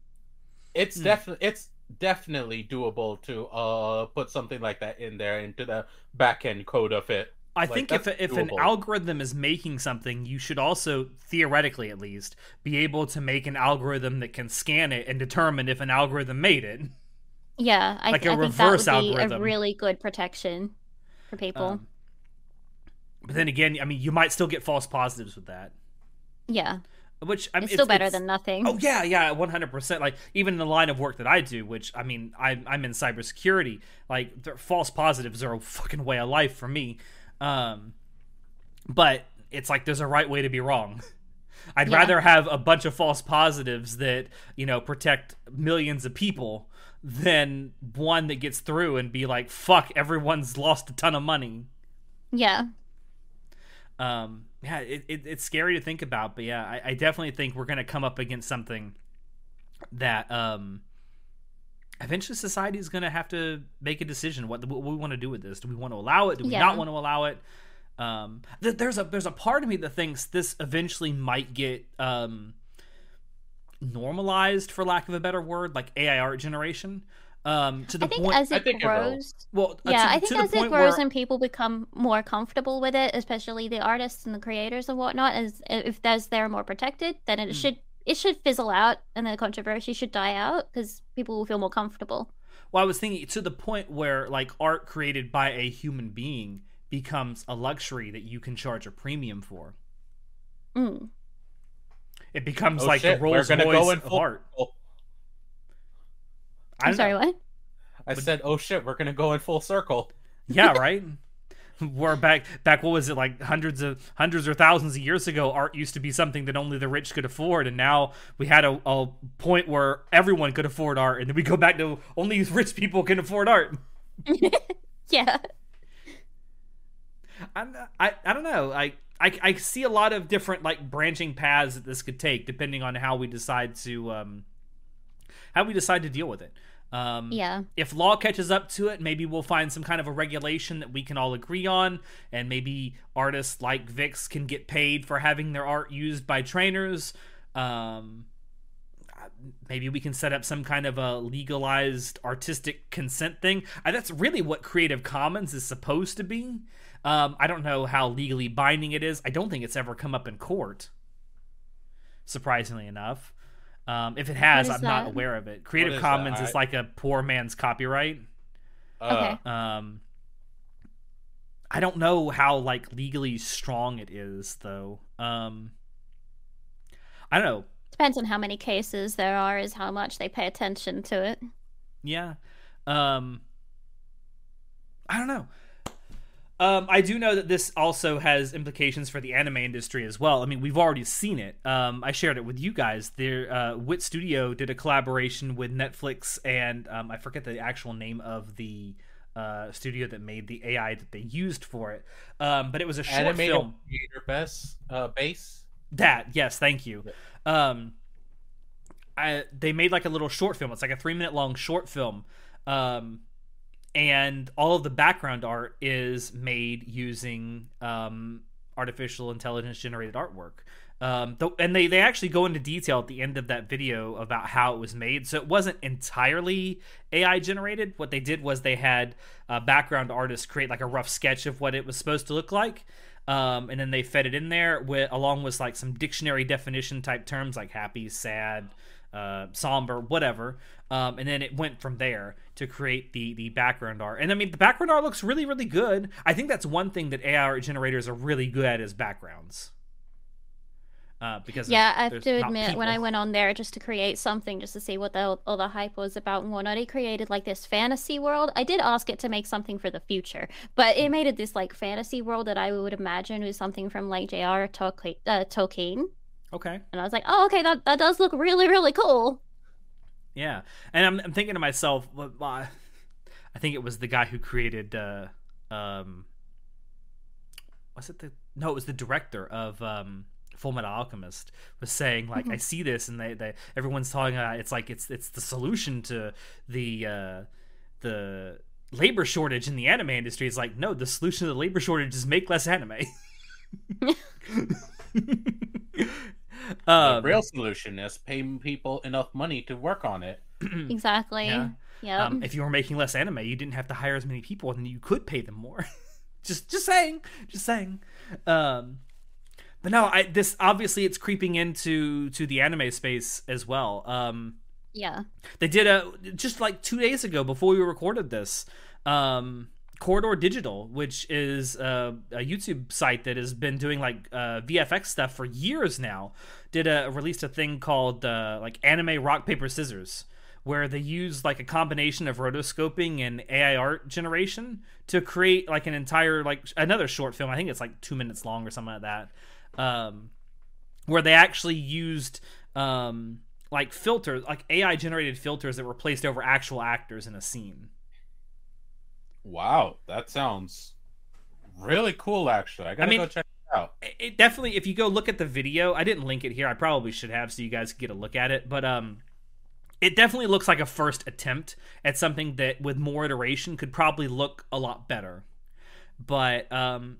It's Hmm. definitely it's definitely doable to uh put something like that in there into the back end code of it. I Like, think if that's if an algorithm is making something, you should also theoretically, at least, be able to make an algorithm that can scan it and determine if an algorithm made it. Yeah, I, Like th- a I think that would reverse be algorithm. a really good protection for people. Um, but then again, I mean, you might still get false positives with that. yeah, Which I mean, it's still better it's- than nothing. Oh yeah, yeah, one hundred percent. Like even in the line of work that I do, which I mean, I'm I'm in cybersecurity. Like false positives are a fucking way of life for me. Um, but it's like there's a right way to be wrong. I'd Yeah. rather have a bunch of false positives that you know protect millions of people than one that gets through and be like, "Fuck, everyone's lost a ton of money." Yeah, um yeah it, it, it's scary to think about but yeah I, I definitely think we're gonna come up against something that um eventually society is gonna have to make a decision what, what we want to do with this. Do we want to allow it? Do we Yeah. not want to allow it? Um th- there's a there's a part of me that thinks this eventually might get um normalized for lack of a better word like ai art generation um to the I think point as I it think it will. grows, well uh, yeah, to, I think as it grows where- and people become more comfortable with it, especially the artists and the creators and whatnot, as if there's they're more protected, then it Mm. should it should fizzle out and the controversy should die out because people will feel more comfortable. Well, I was thinking to the point where like art created by a human being becomes a luxury that you can charge a premium for. Mm. It becomes Oh, like shit, the we're Rolls Royce go in of full art. Circle. I I'm sorry, know. what? I said, "Oh shit, we're gonna go in full circle." Yeah, right. We're back back. What was it like? Hundreds of hundreds or thousands of years ago, art used to be something that only the rich could afford, and now we had a, a point where everyone could afford art, and then we go back to only rich people can afford art. Yeah. I'm, I I don't know. I, I I see a lot of different like branching paths that this could take, depending on how we decide to um how we decide to deal with it. Um, Yeah. If law catches up to it, maybe we'll find some kind of a regulation that we can all agree on, and maybe artists like Vix can get paid for having their art used by trainers. Um, maybe we can set up some kind of a legalized artistic consent thing. Uh, that's really what Creative Commons is supposed to be. Um, I don't know how legally binding it is. I don't think it's ever come up in court. Surprisingly enough, um, if it has, I'm not aware of it. Creative is Commons is like a poor man's copyright. Uh, Okay. Um, I don't know how like legally strong it is though. Um, I don't know. Depends on how many cases there are, is how much they pay attention to it. Yeah. Um I don't know. Um I do know that this also has implications for the anime industry as well. I mean, we've already seen it. Um I shared it with you guys. Their uh Wit Studio did a collaboration with Netflix and um I forget the actual name of the uh studio that made the AI that they used for it. Um but it was a short animated film. creator base, uh, base. That yes, thank you. Um, I they made like a little short film. It's like a three minute long short film. Um, and all of the background art is made using um, artificial intelligence generated artwork. Um, and they, they actually go into detail at the end of that video about how it was made. So it wasn't entirely AI generated. What they did was they had uh, background artists create like a rough sketch of what it was supposed to look like. Um, and then they fed it in there with along with like some dictionary definition type terms like happy, sad, uh, somber, whatever. Um, and then it went from there to create the the background art. And I mean, the background art looks really, really good. I think that's one thing that AI art generators are really good at is backgrounds. Uh, because yeah, I have to admit, when I went on there just to create something, just to see what the all the hype was about and whatnot, it created like this fantasy world. I did ask it to make something for the future, but it made it this like fantasy world that I would imagine was something from like J.R. Tolkien. Uh, Tolkien. Okay. And I was like, oh, okay, that that does look really, really cool. Yeah, and I'm, I'm thinking to myself, I think it was the guy who created, uh, um, was it the no, it was the director of um, Fullmetal Alchemist was saying like, mm-hmm. I see this, and they, they everyone's talking about it's like it's it's the solution to the uh, the labor shortage in the anime industry. It's like no, the solution to the labor shortage is make less anime. Um, the real solution is paying people enough money to work on it. exactly. Yeah. Yep. Um, if you were making less anime, you didn't have to hire as many people, and you could pay them more. just, just saying, just saying. Um, but no, I this obviously it's creeping into to the anime space as well. Um, yeah, they did a just like two days ago before we recorded this. Um, Corridor Digital, which is a, a, YouTube site that has been doing like uh, VFX stuff for years now, did a released a thing called uh, like anime rock paper scissors, where they use like a combination of rotoscoping and AI art generation to create like an entire like another short film. I think it's like two minutes long or something like that, um, where they actually used um, like filters, like AI generated filters that were placed over actual actors in a scene. Wow, that sounds really cool. Actually, I gotta I mean, go check it out. It definitely, if you go look at the video, I didn't link it here. I probably should have, so you guys get a look at it. But um, it definitely looks like a first attempt at something that, with more iteration, could probably look a lot better. But um,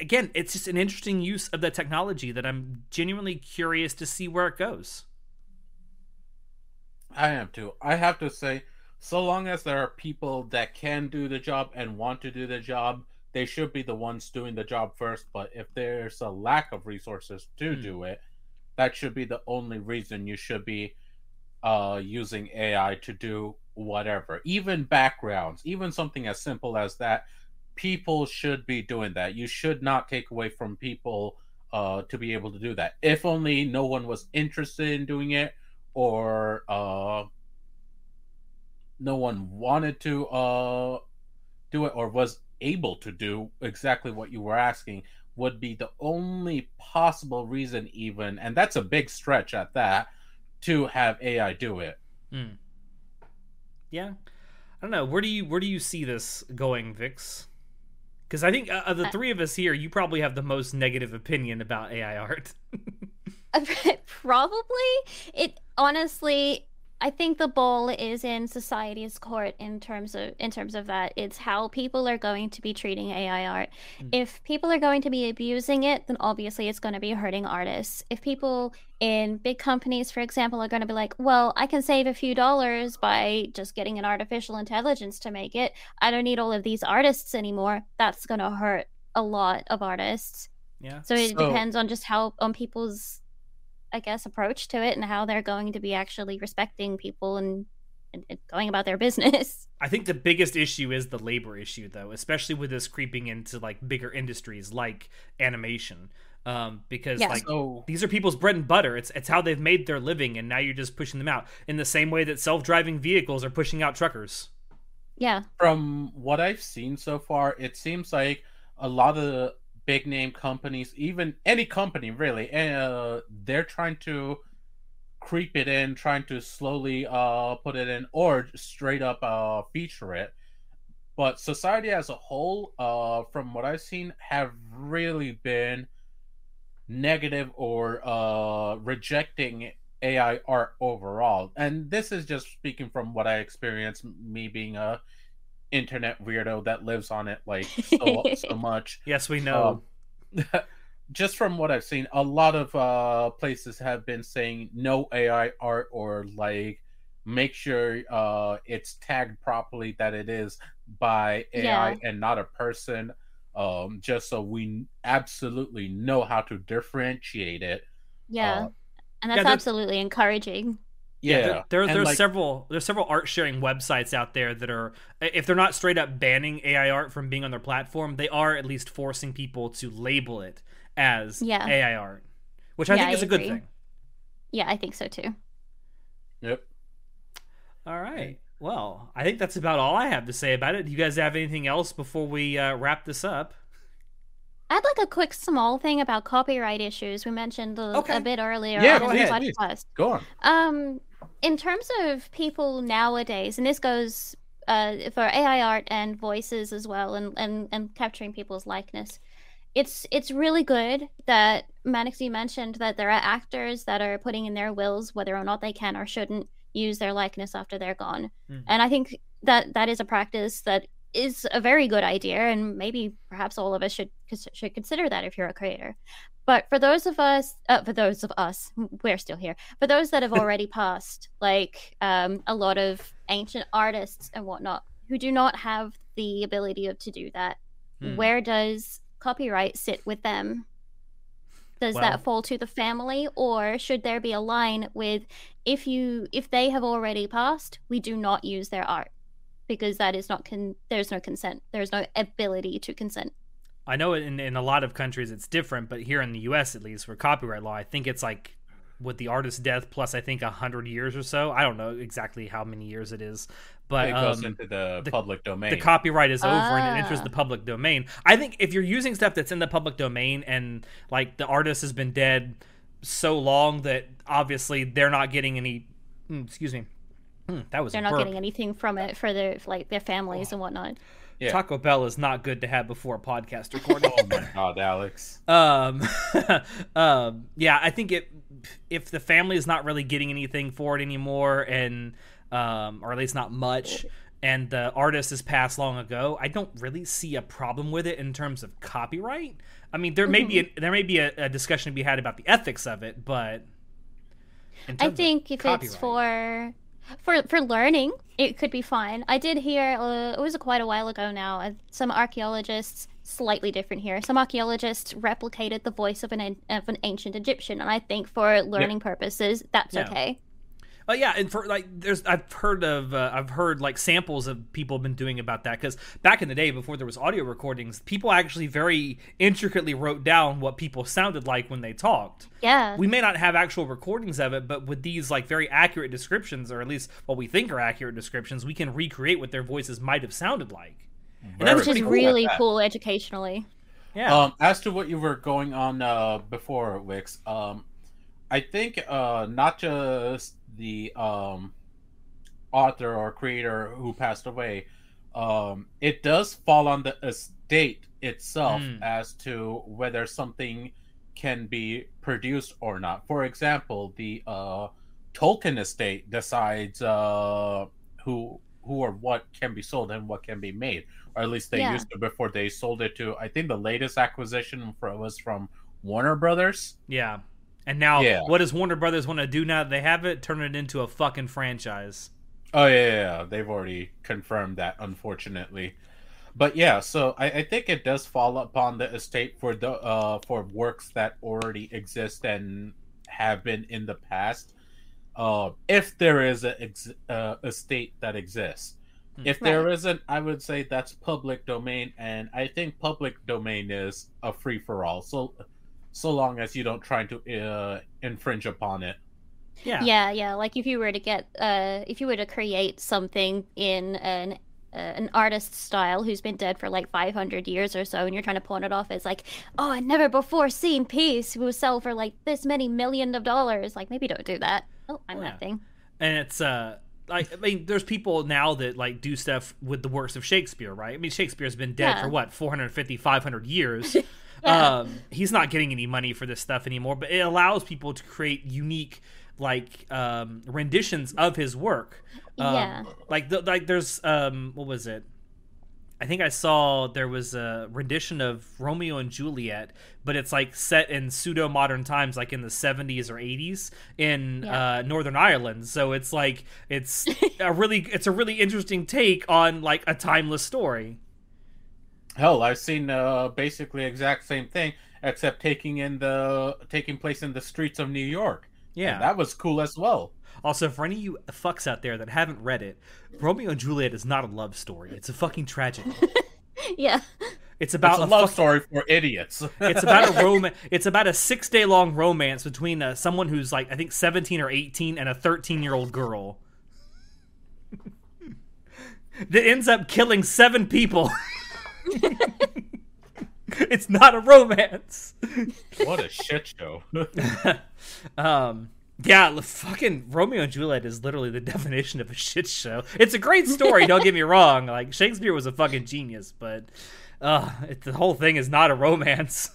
again, it's just an interesting use of the technology that I'm genuinely curious to see where it goes. I am too. I have to say so long as there are people that can do the job and want to do the job, they should be the ones doing the job first. But if there's a lack of resources to mm. do it, that should be the only reason you should be uh, using AI to do whatever, even backgrounds, even something as simple as that. People should be doing that. You should not take away from people uh, to be able to do that. If only no one was interested in doing it, or uh, no one wanted to uh, do it or was able to do exactly what you were asking would be the only possible reason even and that's a big stretch at that to have ai do it. Mm. yeah. I don't know. Where do you where do you see this going vix? Because i think uh, of the uh, three of us here you probably have the most negative opinion about ai art. Probably. It honestly I think the ball is in society's court in terms of in terms of that. It's how people are going to be treating AI art. Mm. If people are going to be abusing it, then obviously it's going to be hurting artists. If people in big companies, for example, are going to be like, "Well, I can save a few dollars by just getting an artificial intelligence to make it. I don't need all of these artists anymore." That's going to hurt a lot of artists. Yeah. So it so... depends on just how on people's I guess, approach to it and how they're going to be actually respecting people and, and, and going about their business. I think the biggest issue is the labor issue, though, especially with this creeping into like bigger industries like animation. Um, because yes. like oh. these are people's bread and butter. It's it's how they've made their living, and now you're just pushing them out in the same way that self driving vehicles are pushing out truckers. Yeah. From what I've seen so far, it seems like a lot of big name companies, even any company really, uh, they're trying to creep it in, trying to slowly uh, put it in, or straight up uh, feature it. But society as a whole, uh, from what I've seen, have really been negative or uh, rejecting AI art overall. And this is just speaking from what I experienced, me being a internet weirdo that lives on it like so, so much. Yes, we know. Um, just from what I've seen, a lot of uh, places have been saying no AI art or like make sure uh, it's tagged properly that it is by AI Yeah. and not a person. Um, just so we absolutely know how to differentiate it. Yeah. Uh, and that's yeah, that- absolutely encouraging. Yeah, there, there- there's like, several there's several art sharing websites out there that are if they're not straight up banning AI art from being on their platform, they are at least forcing people to label it as Yeah. AI art, which I Yeah, think I is a good thing. Yeah, I think so too. Yep. All right. Well, I think that's about all I have to say about it. Do you guys have anything else before we uh, wrap this up? I'd like a quick small thing about copyright issues. We mentioned a, Okay. a bit earlier Yeah, on go the ahead, please. podcast. Go on. Um, in terms of people nowadays, and this goes uh, for AI art and voices as well, and, and, and capturing people's likeness. It's it's really good that Manix you mentioned that there are actors that are putting in their wills whether or not they can or shouldn't use their likeness after they're gone, Mhm. and I think that that is a practice that is a very good idea, and maybe perhaps all of us should should consider that if you're a creator. But for those of us, uh, for those of us, we're still here. For those that have already passed, like um, a lot of ancient artists and whatnot, who do not have the ability of, to do that, Hmm. where does copyright sit with them? Does Well- that fall to the family, or should there be a line with, if you if they have already passed, we do not use their art because that is not con- there's no consent, there's no ability to consent. I know in in a lot of countries it's different, but here in the U.S. at least, for copyright law, I think it's like with the artist's death plus I think a hundred years or so. I don't know exactly how many years it is, but it goes um, into the, the- public domain. the copyright is over and it enters Ah. the public domain. I think if you're using stuff that's in the public domain and like the artist has been dead so long that obviously they're not getting any. mm, excuse me. Mm, that was They're a not burp. getting anything from it for their like their families and whatnot. Yeah. Taco Bell is not good to have before a podcast recording. oh my god, Alex. um, um, yeah, I think it if the family is not really getting anything for it anymore, and um, or at least not much, and the artist has passed long ago, I don't really see a problem with it in terms of copyright. I mean, there may be a, there may be a, a discussion to be had about the ethics of it, but in I terms of think if it's for for for learning, it could be fine. I did hear uh, it was quite a while ago now. Uh, some archaeologists, slightly different here. Some archaeologists replicated the voice of an of an ancient Egyptian, and I think for learning purposes, that's Yeah. okay. Oh yeah, and for like, there's I've heard of uh, I've heard like samples of people have been doing about that because back in the day before there was audio recordings, people actually very intricately wrote down what people sounded like when they talked. Yeah, We may not have actual recordings of it, but with these like very accurate descriptions, or at least what we think are accurate descriptions, we can recreate what their voices might have sounded like. that's Very which is cool. really that. cool educationally. Yeah. Um, as to what you were going on uh, before, Vix, um, I think uh, not just the um, author or creator who passed away, um, it does fall on the estate itself Mm. as to whether something can be produced or not. For example, the uh, Tolkien estate decides uh, who who or what can be sold and what can be made, or at least they Yeah. used to before they sold it to. I think the latest acquisition for, was from Warner Brothers. yeah. And now, Yeah. what does Warner Brothers want to do now that they have it? Turn it into a fucking franchise. Oh yeah, yeah, yeah. they've already confirmed that, unfortunately. But yeah, so I, I think it does fall upon the estate for the uh for works that already exist and have been in the past. Uh, if there is a ex- uh, estate that exists, Hmm. if there isn't, I would say that's public domain, and I think public domain is a free for all. So, so long as you don't try to uh, infringe upon it. Yeah. Yeah, yeah. Like if you were to get, uh, if you were to create something in an uh, an artist style who's been dead for like 500 years or so, and you're trying to pawn it off as like, oh, a never before seen piece who will sell for like this many million of dollars. Like maybe don't do that. Oh, I'm yeah. that thing. and it's uh like I mean, there's people now that like do stuff with the works of Shakespeare, right? I mean, Shakespeare's been dead Yeah. for what 450, 500 years. Um, he's not getting any money for this stuff anymore, but it allows people to create unique like um, renditions of his work. Um, Yeah. Like the, like there's um what was it? I think I saw there was a rendition of Romeo and Juliet, but it's like set in pseudo modern times, like in the 70s or 80s in Yeah. uh, Northern Ireland. So it's like it's a really it's a really interesting take on like a timeless story. Hell, I've seen uh, basically exact same thing, except taking in the taking place in the streets of New York. Yeah. And that was cool as well. Also, for any of you fucks out there that haven't read it, Romeo and Juliet is not a love story. It's a fucking tragedy. yeah. It's about It's a a love fuck- story for idiots. It's about a rom- It's about a six day long romance between uh, someone who's like I think seventeen or eighteen and a thirteen year old girl. that ends up killing seven people. it's not a romance. what a shit show. Um, yeah, fucking Romeo and Juliet is literally the definition of a shit show. It's a great story, don't get me wrong. Like Shakespeare was a fucking genius, but uh, it, the whole thing is not a romance.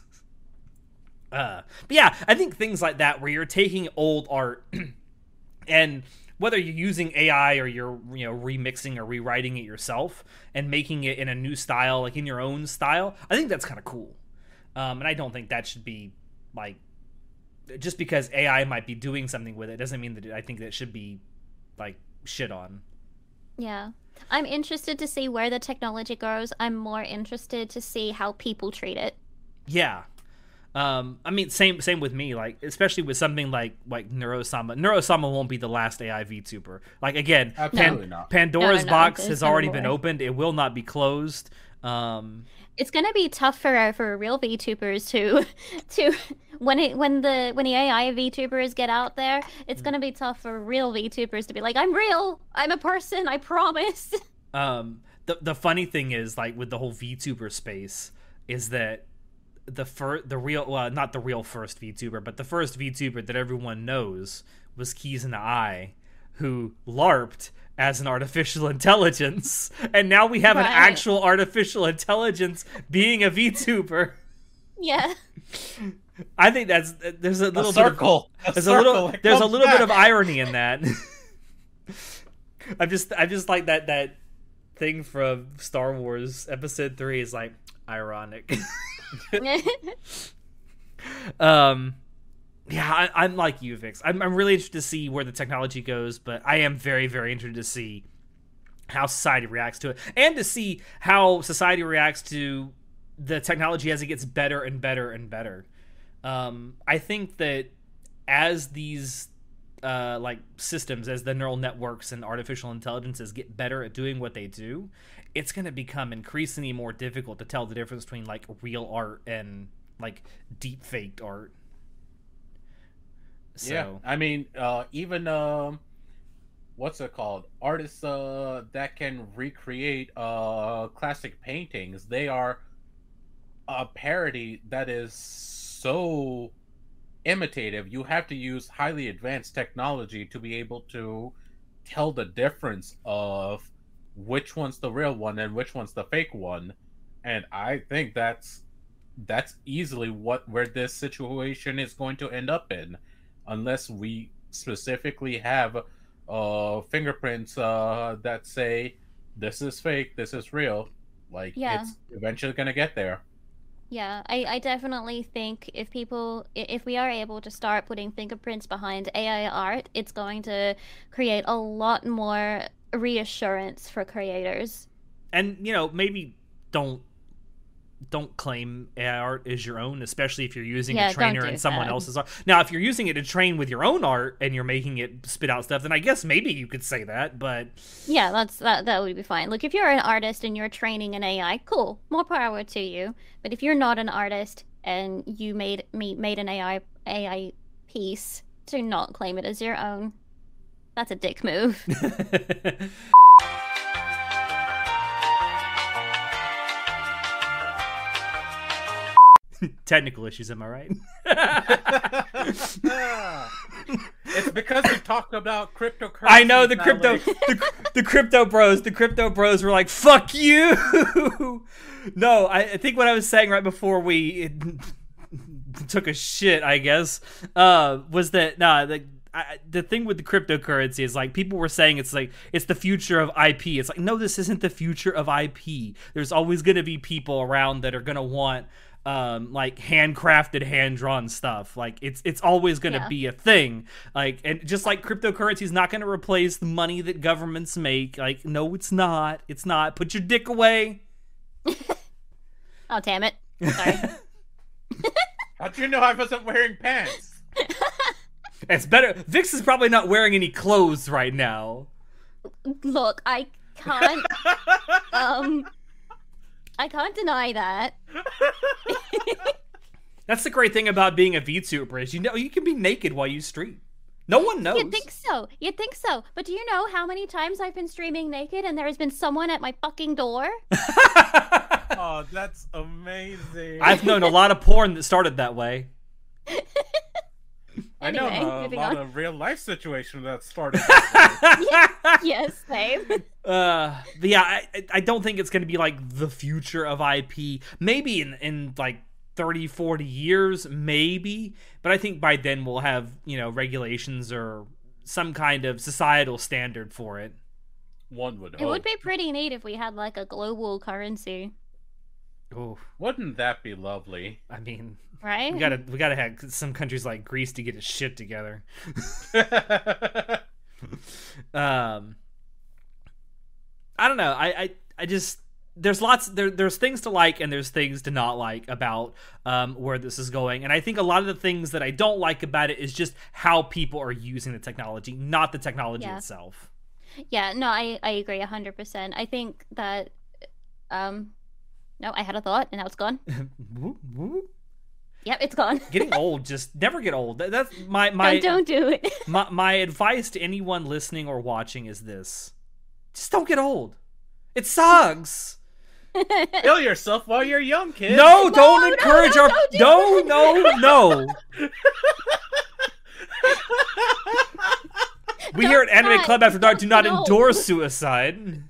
Uh, but yeah, I think things like that, where you're taking old art and whether you're using AI or you're you know remixing or rewriting it yourself and making it in a new style, like in your own style, I think that's kind of cool. Um, and I don't think that should be like just because AI might be doing something with it doesn't mean that I think that should be like shit on. Yeah. I'm interested to see where the technology goes. I'm more interested to see how people treat it. Yeah. Um, I mean, same same with me. Like, especially with something like like Neuro-sama. Neuro-sama won't be the last AI VTuber. Like again, Absolutely not. Pandora's No, no, box has already been more. opened. It will not be closed. Um, It's gonna be tough for for real VTubers to to when it when the when the AI VTubers get out there, it's gonna be tough for real VTubers to be like, I'm real, I'm a person, I promise. um, the the funny thing is like with the whole VTuber space is that the first, the real well not the real first VTuber but the first VTuber that everyone knows was Kizuna AI who larped as an artificial intelligence and now we have an actual artificial intelligence being a VTuber. yeah. I think that's there's a A little bit of, circle. A there's a circle. little there's a comes little bit of irony in that. I'm just I just like that that thing from Star Wars Episode Three is like ironic. um, yeah, I, I'm like you, Vix. I'm I'm really interested to see where the technology goes, but I am very very interested to see how society reacts to it and to see how society reacts to the technology as it gets better and better and better. Um, I think that as these uh, like systems, as the neural networks and artificial intelligences get better at doing what they do, it's going to become increasingly more difficult to tell the difference between like real art and like deep faked art. So, Yeah, I mean, uh, even um, what's it called? Artists uh, that can recreate uh, classic paintings. They are a parody that is so imitative. You have to use highly advanced technology to be able to tell the difference of which one's the real one and which one's the fake one. And I think that's that's easily what where this situation is going to end up in unless we specifically have uh fingerprints uh that say this is fake this is real like Yeah. it's eventually gonna get there Yeah, I, I definitely think if people, if we are able to start putting fingerprints behind AI art, it's going to create a lot more reassurance for creators. and you know maybe don't don't claim AI art as your own, especially if you're using Yeah, a trainer do and someone that. else's art. Now, if you're using it to train with your own art and you're making it spit out stuff, then I guess maybe you could say that. But Yeah, that's that that would be fine. Look, if you're an artist and you're training an AI, cool, more power to you. But if you're not an artist and you made me made an AI AI piece, do not claim it as your own. That's a dick move. technical issues, am I right? it's because we talked about cryptocurrency I know the crypto, like- the, the crypto bros, the crypto bros were like, "Fuck you." no, I, I think what I was saying right before we took a shit, I guess, uh, was that nah, the I, the thing with the cryptocurrency is like people were saying it's like it's the future of IP. It's like no, this isn't the future of IP. There's always going to be people around that are going to want um like handcrafted hand drawn stuff like it's it's always going to Yeah. be a thing like and just like cryptocurrency is not going to replace the money that governments make like no it's not it's not put your dick away Oh damn it! Sorry. How'd you know I wasn't wearing pants? it's better vix is probably not wearing any clothes right now Look, I can't. Um, I can't deny that. That's the great thing about being a VTuber is you know you can be naked while you stream. No one knows. You'd think so. You'd think so. But do you know how many times I've been streaming naked and there has been someone at my fucking door? oh, that's amazing. I've known a lot of porn that started that way. I know Anyway, a lot on. of real life situation that started. that yes, same. Uh, but yeah, I, I- I don't think it's going to be like the future of IP. Maybe in, in like 30, 40 years, maybe. But I think by then we'll have, you know, regulations or some kind of societal standard for it. One would hope. It would be pretty neat if we had like a global currency, Oh, Wouldn't that be lovely? I mean, right? we gotta we gotta have some countries like Greece to get its shit together. um i don't know i i, I just there's lots there there's things to like and there's things to not like about um where this is going and i think a lot of the things that i don't like about it is just how people are using the technology not the technology Yeah. itself Yeah, no, I I agree hundred percent. I think that um no, I had a thought and now it's gone. Whoop, whoop. Yep, it's gone. getting old just never get old that's my my don't, don't do it. my, my advice to anyone listening or watching is this just don't get old it sucks Kill yourself while you're young, kid. No, don't no, encourage no, our. don't do No, no, no. we here at Anime not. Club After Dark do not No. endorse suicide.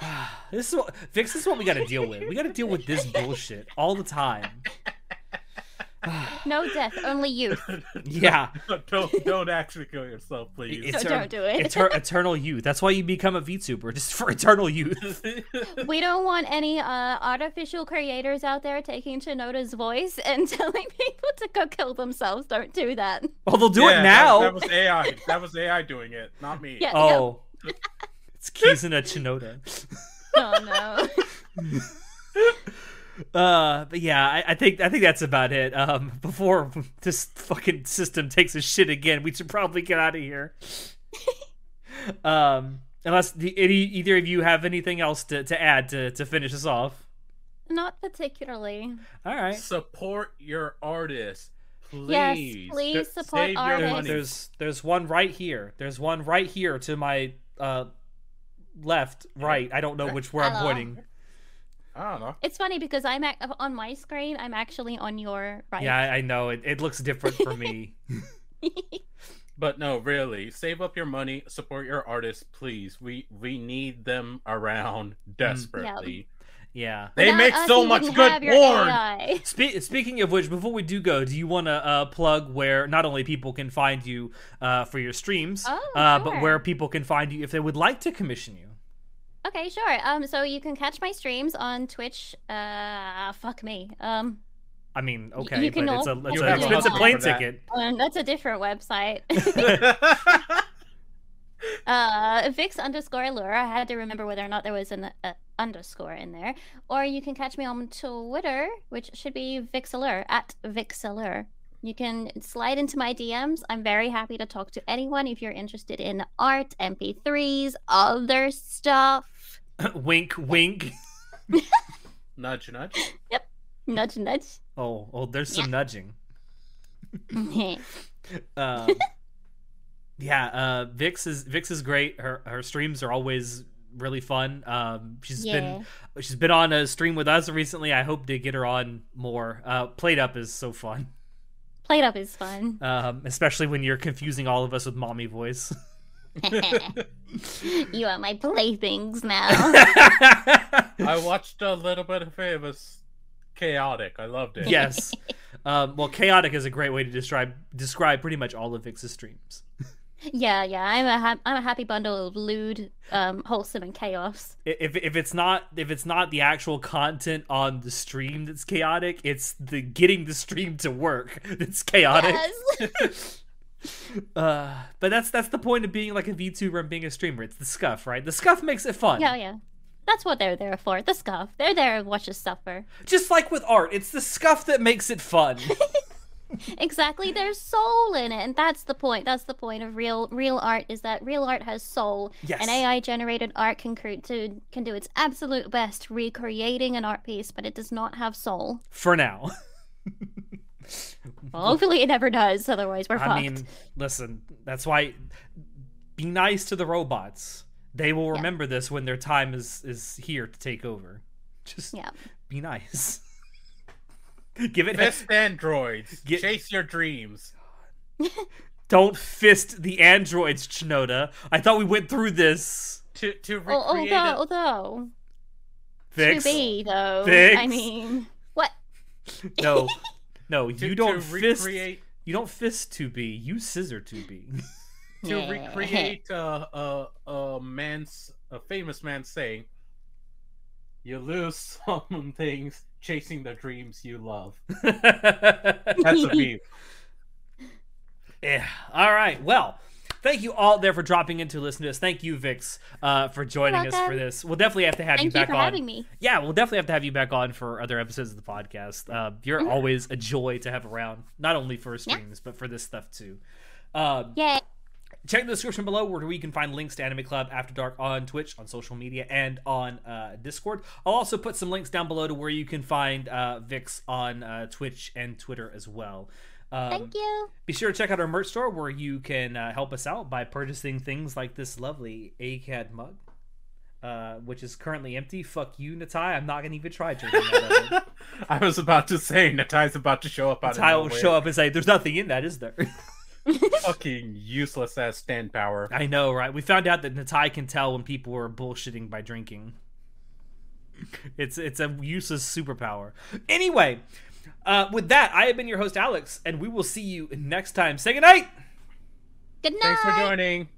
this is what Vix. This is what we got to deal with. We got to deal with this bullshit all the time. no death, only youth. Yeah, don't don't actually kill yourself, please. it's So don't do it. Eter- eternal youth. That's why you become a VTuber, just for eternal youth. We don't want any uh, artificial creators out there taking Shinoda's voice and telling people to go kill themselves. Don't do that. Well, they'll do Yeah, it that- now. That, was AI. That was AI doing it, not me. Yeah. oh, it's Kizuna Shinoda. Oh no. Uh, but yeah, I, I think I think that's about it. Um, before this fucking system takes a shit again, we should probably get out of here. um, unless the, any, either of you have anything else to, to add to, to finish us off. Not particularly. All right. Support your artists, please. Yes, please support save artists. There- money. there's there's one right here. There's one right here to my uh left, right. I don't know which where I'm pointing. I don't know. It's funny because I'm ac- on my screen. I'm actually on your right. Yeah, I, I know it. It looks different for me. But no, really, save up your money, support your artists, please. We we need them around mm. desperately. Yeah. They Without make us, so much good have porn. Spe- speaking of which, before we do go, do you want to uh, plug where not only people can find you uh, for your streams, Oh, uh, but where people can find you if they would like to commission you? Okay, sure. Um, so you can catch my streams on Twitch. Uh, fuck me. Um, I mean, okay, you can but it's a, it's you an a expensive plane ticket. um, that's a different website. uh, Vix underscore allure. I had to remember whether or not there was an uh, underscore in there. Or you can catch me on Twitter, which should be Vixallure at Vixallure. You can slide into my DMs. I'm very happy to talk to anyone if you're interested in art, MP3s, other stuff. wink, wink. nudge, nudge. Yep. Nudge, nudge. Oh, oh, there's some nudging. yeah, Um, yeah, uh, Vix is Vix is great. Her her streams are always really fun. Um, she's been she's been on a stream with us recently. I hope to get her on more. Uh, Played Up is so fun, played up is fun. um, especially when you're confusing all of us with mommy voice. you are my playthings now. I watched a little bit of it. It was chaotic. I loved it. yes. Um, well, chaotic is a great way to describe describe pretty much all of Vix's streams. Yeah, yeah. I'm a ha- I'm a happy bundle of lewd, um, wholesome, and chaos. If if it's not if it's not the actual content on the stream that's chaotic, it's the getting the stream to work that's chaotic. Yes. Uh, but that's that's the point of being like a VTuber and being a streamer. It's the scuff, right? The scuff makes it fun. yeah, yeah. That's what they're there for. The scuff. They're there to watch us suffer. Just like with art, it's the scuff that makes it fun. Exactly. There's soul in it, and that's the point. That's the point of real real art is that real art has soul. Yes. An AI generated art can to, can do its absolute best recreating an art piece, but it does not have soul. For now. Well, hopefully, it never does. Otherwise, we're I fucked. mean, listen, that's why be nice to the robots. They will remember this when their time is is here to take over. Just yeah. be nice. Give it Fist androids. Get- Chase your dreams. Don't fist the androids, Shinoda. I thought we went through this. To to Oh, oh recreate although, a- although Fix. to be though, Fix. I mean, what? No. No, to, you don't to fist recreate you don't fist to be. You scissor to be. to Yeah. recreate a, a a man's a famous man saying, "You lose some things chasing the dreams you love." That's a meme. Yeah. All right. Well, thank you all there for dropping in to listen to us. Thank you, Vix, uh, for joining us for this. We'll definitely have to have you Thank you back for on. having me. Yeah, we'll definitely have to have you back on for other episodes of the podcast. Uh, you're Mm-hmm. always a joy to have around, not only for streams but for this stuff too. Um, Yay! Check the description below where we can find links to Anime Club After Dark on Twitch, on social media, and on uh, Discord. I'll also put some links down below to where you can find uh, Vix on uh, Twitch and Twitter as well. Um, Thank you. be sure to check out our merch store where you can uh, help us out by purchasing things like this lovely ACAD mug, uh, which is currently empty. Fuck you, Natai. I'm not going to even try drinking out of it. I was about to say Natai's about to show up out Natai will show up and say, There's nothing in that, is there? Fucking useless ass stand power. I know, right? We found out that Natai can tell when people are bullshitting by drinking. It's it's a useless superpower. Anyway, uh, with that, I have been your host Alex, and we will see you next time. Say goodnight. Good night. Thanks for joining.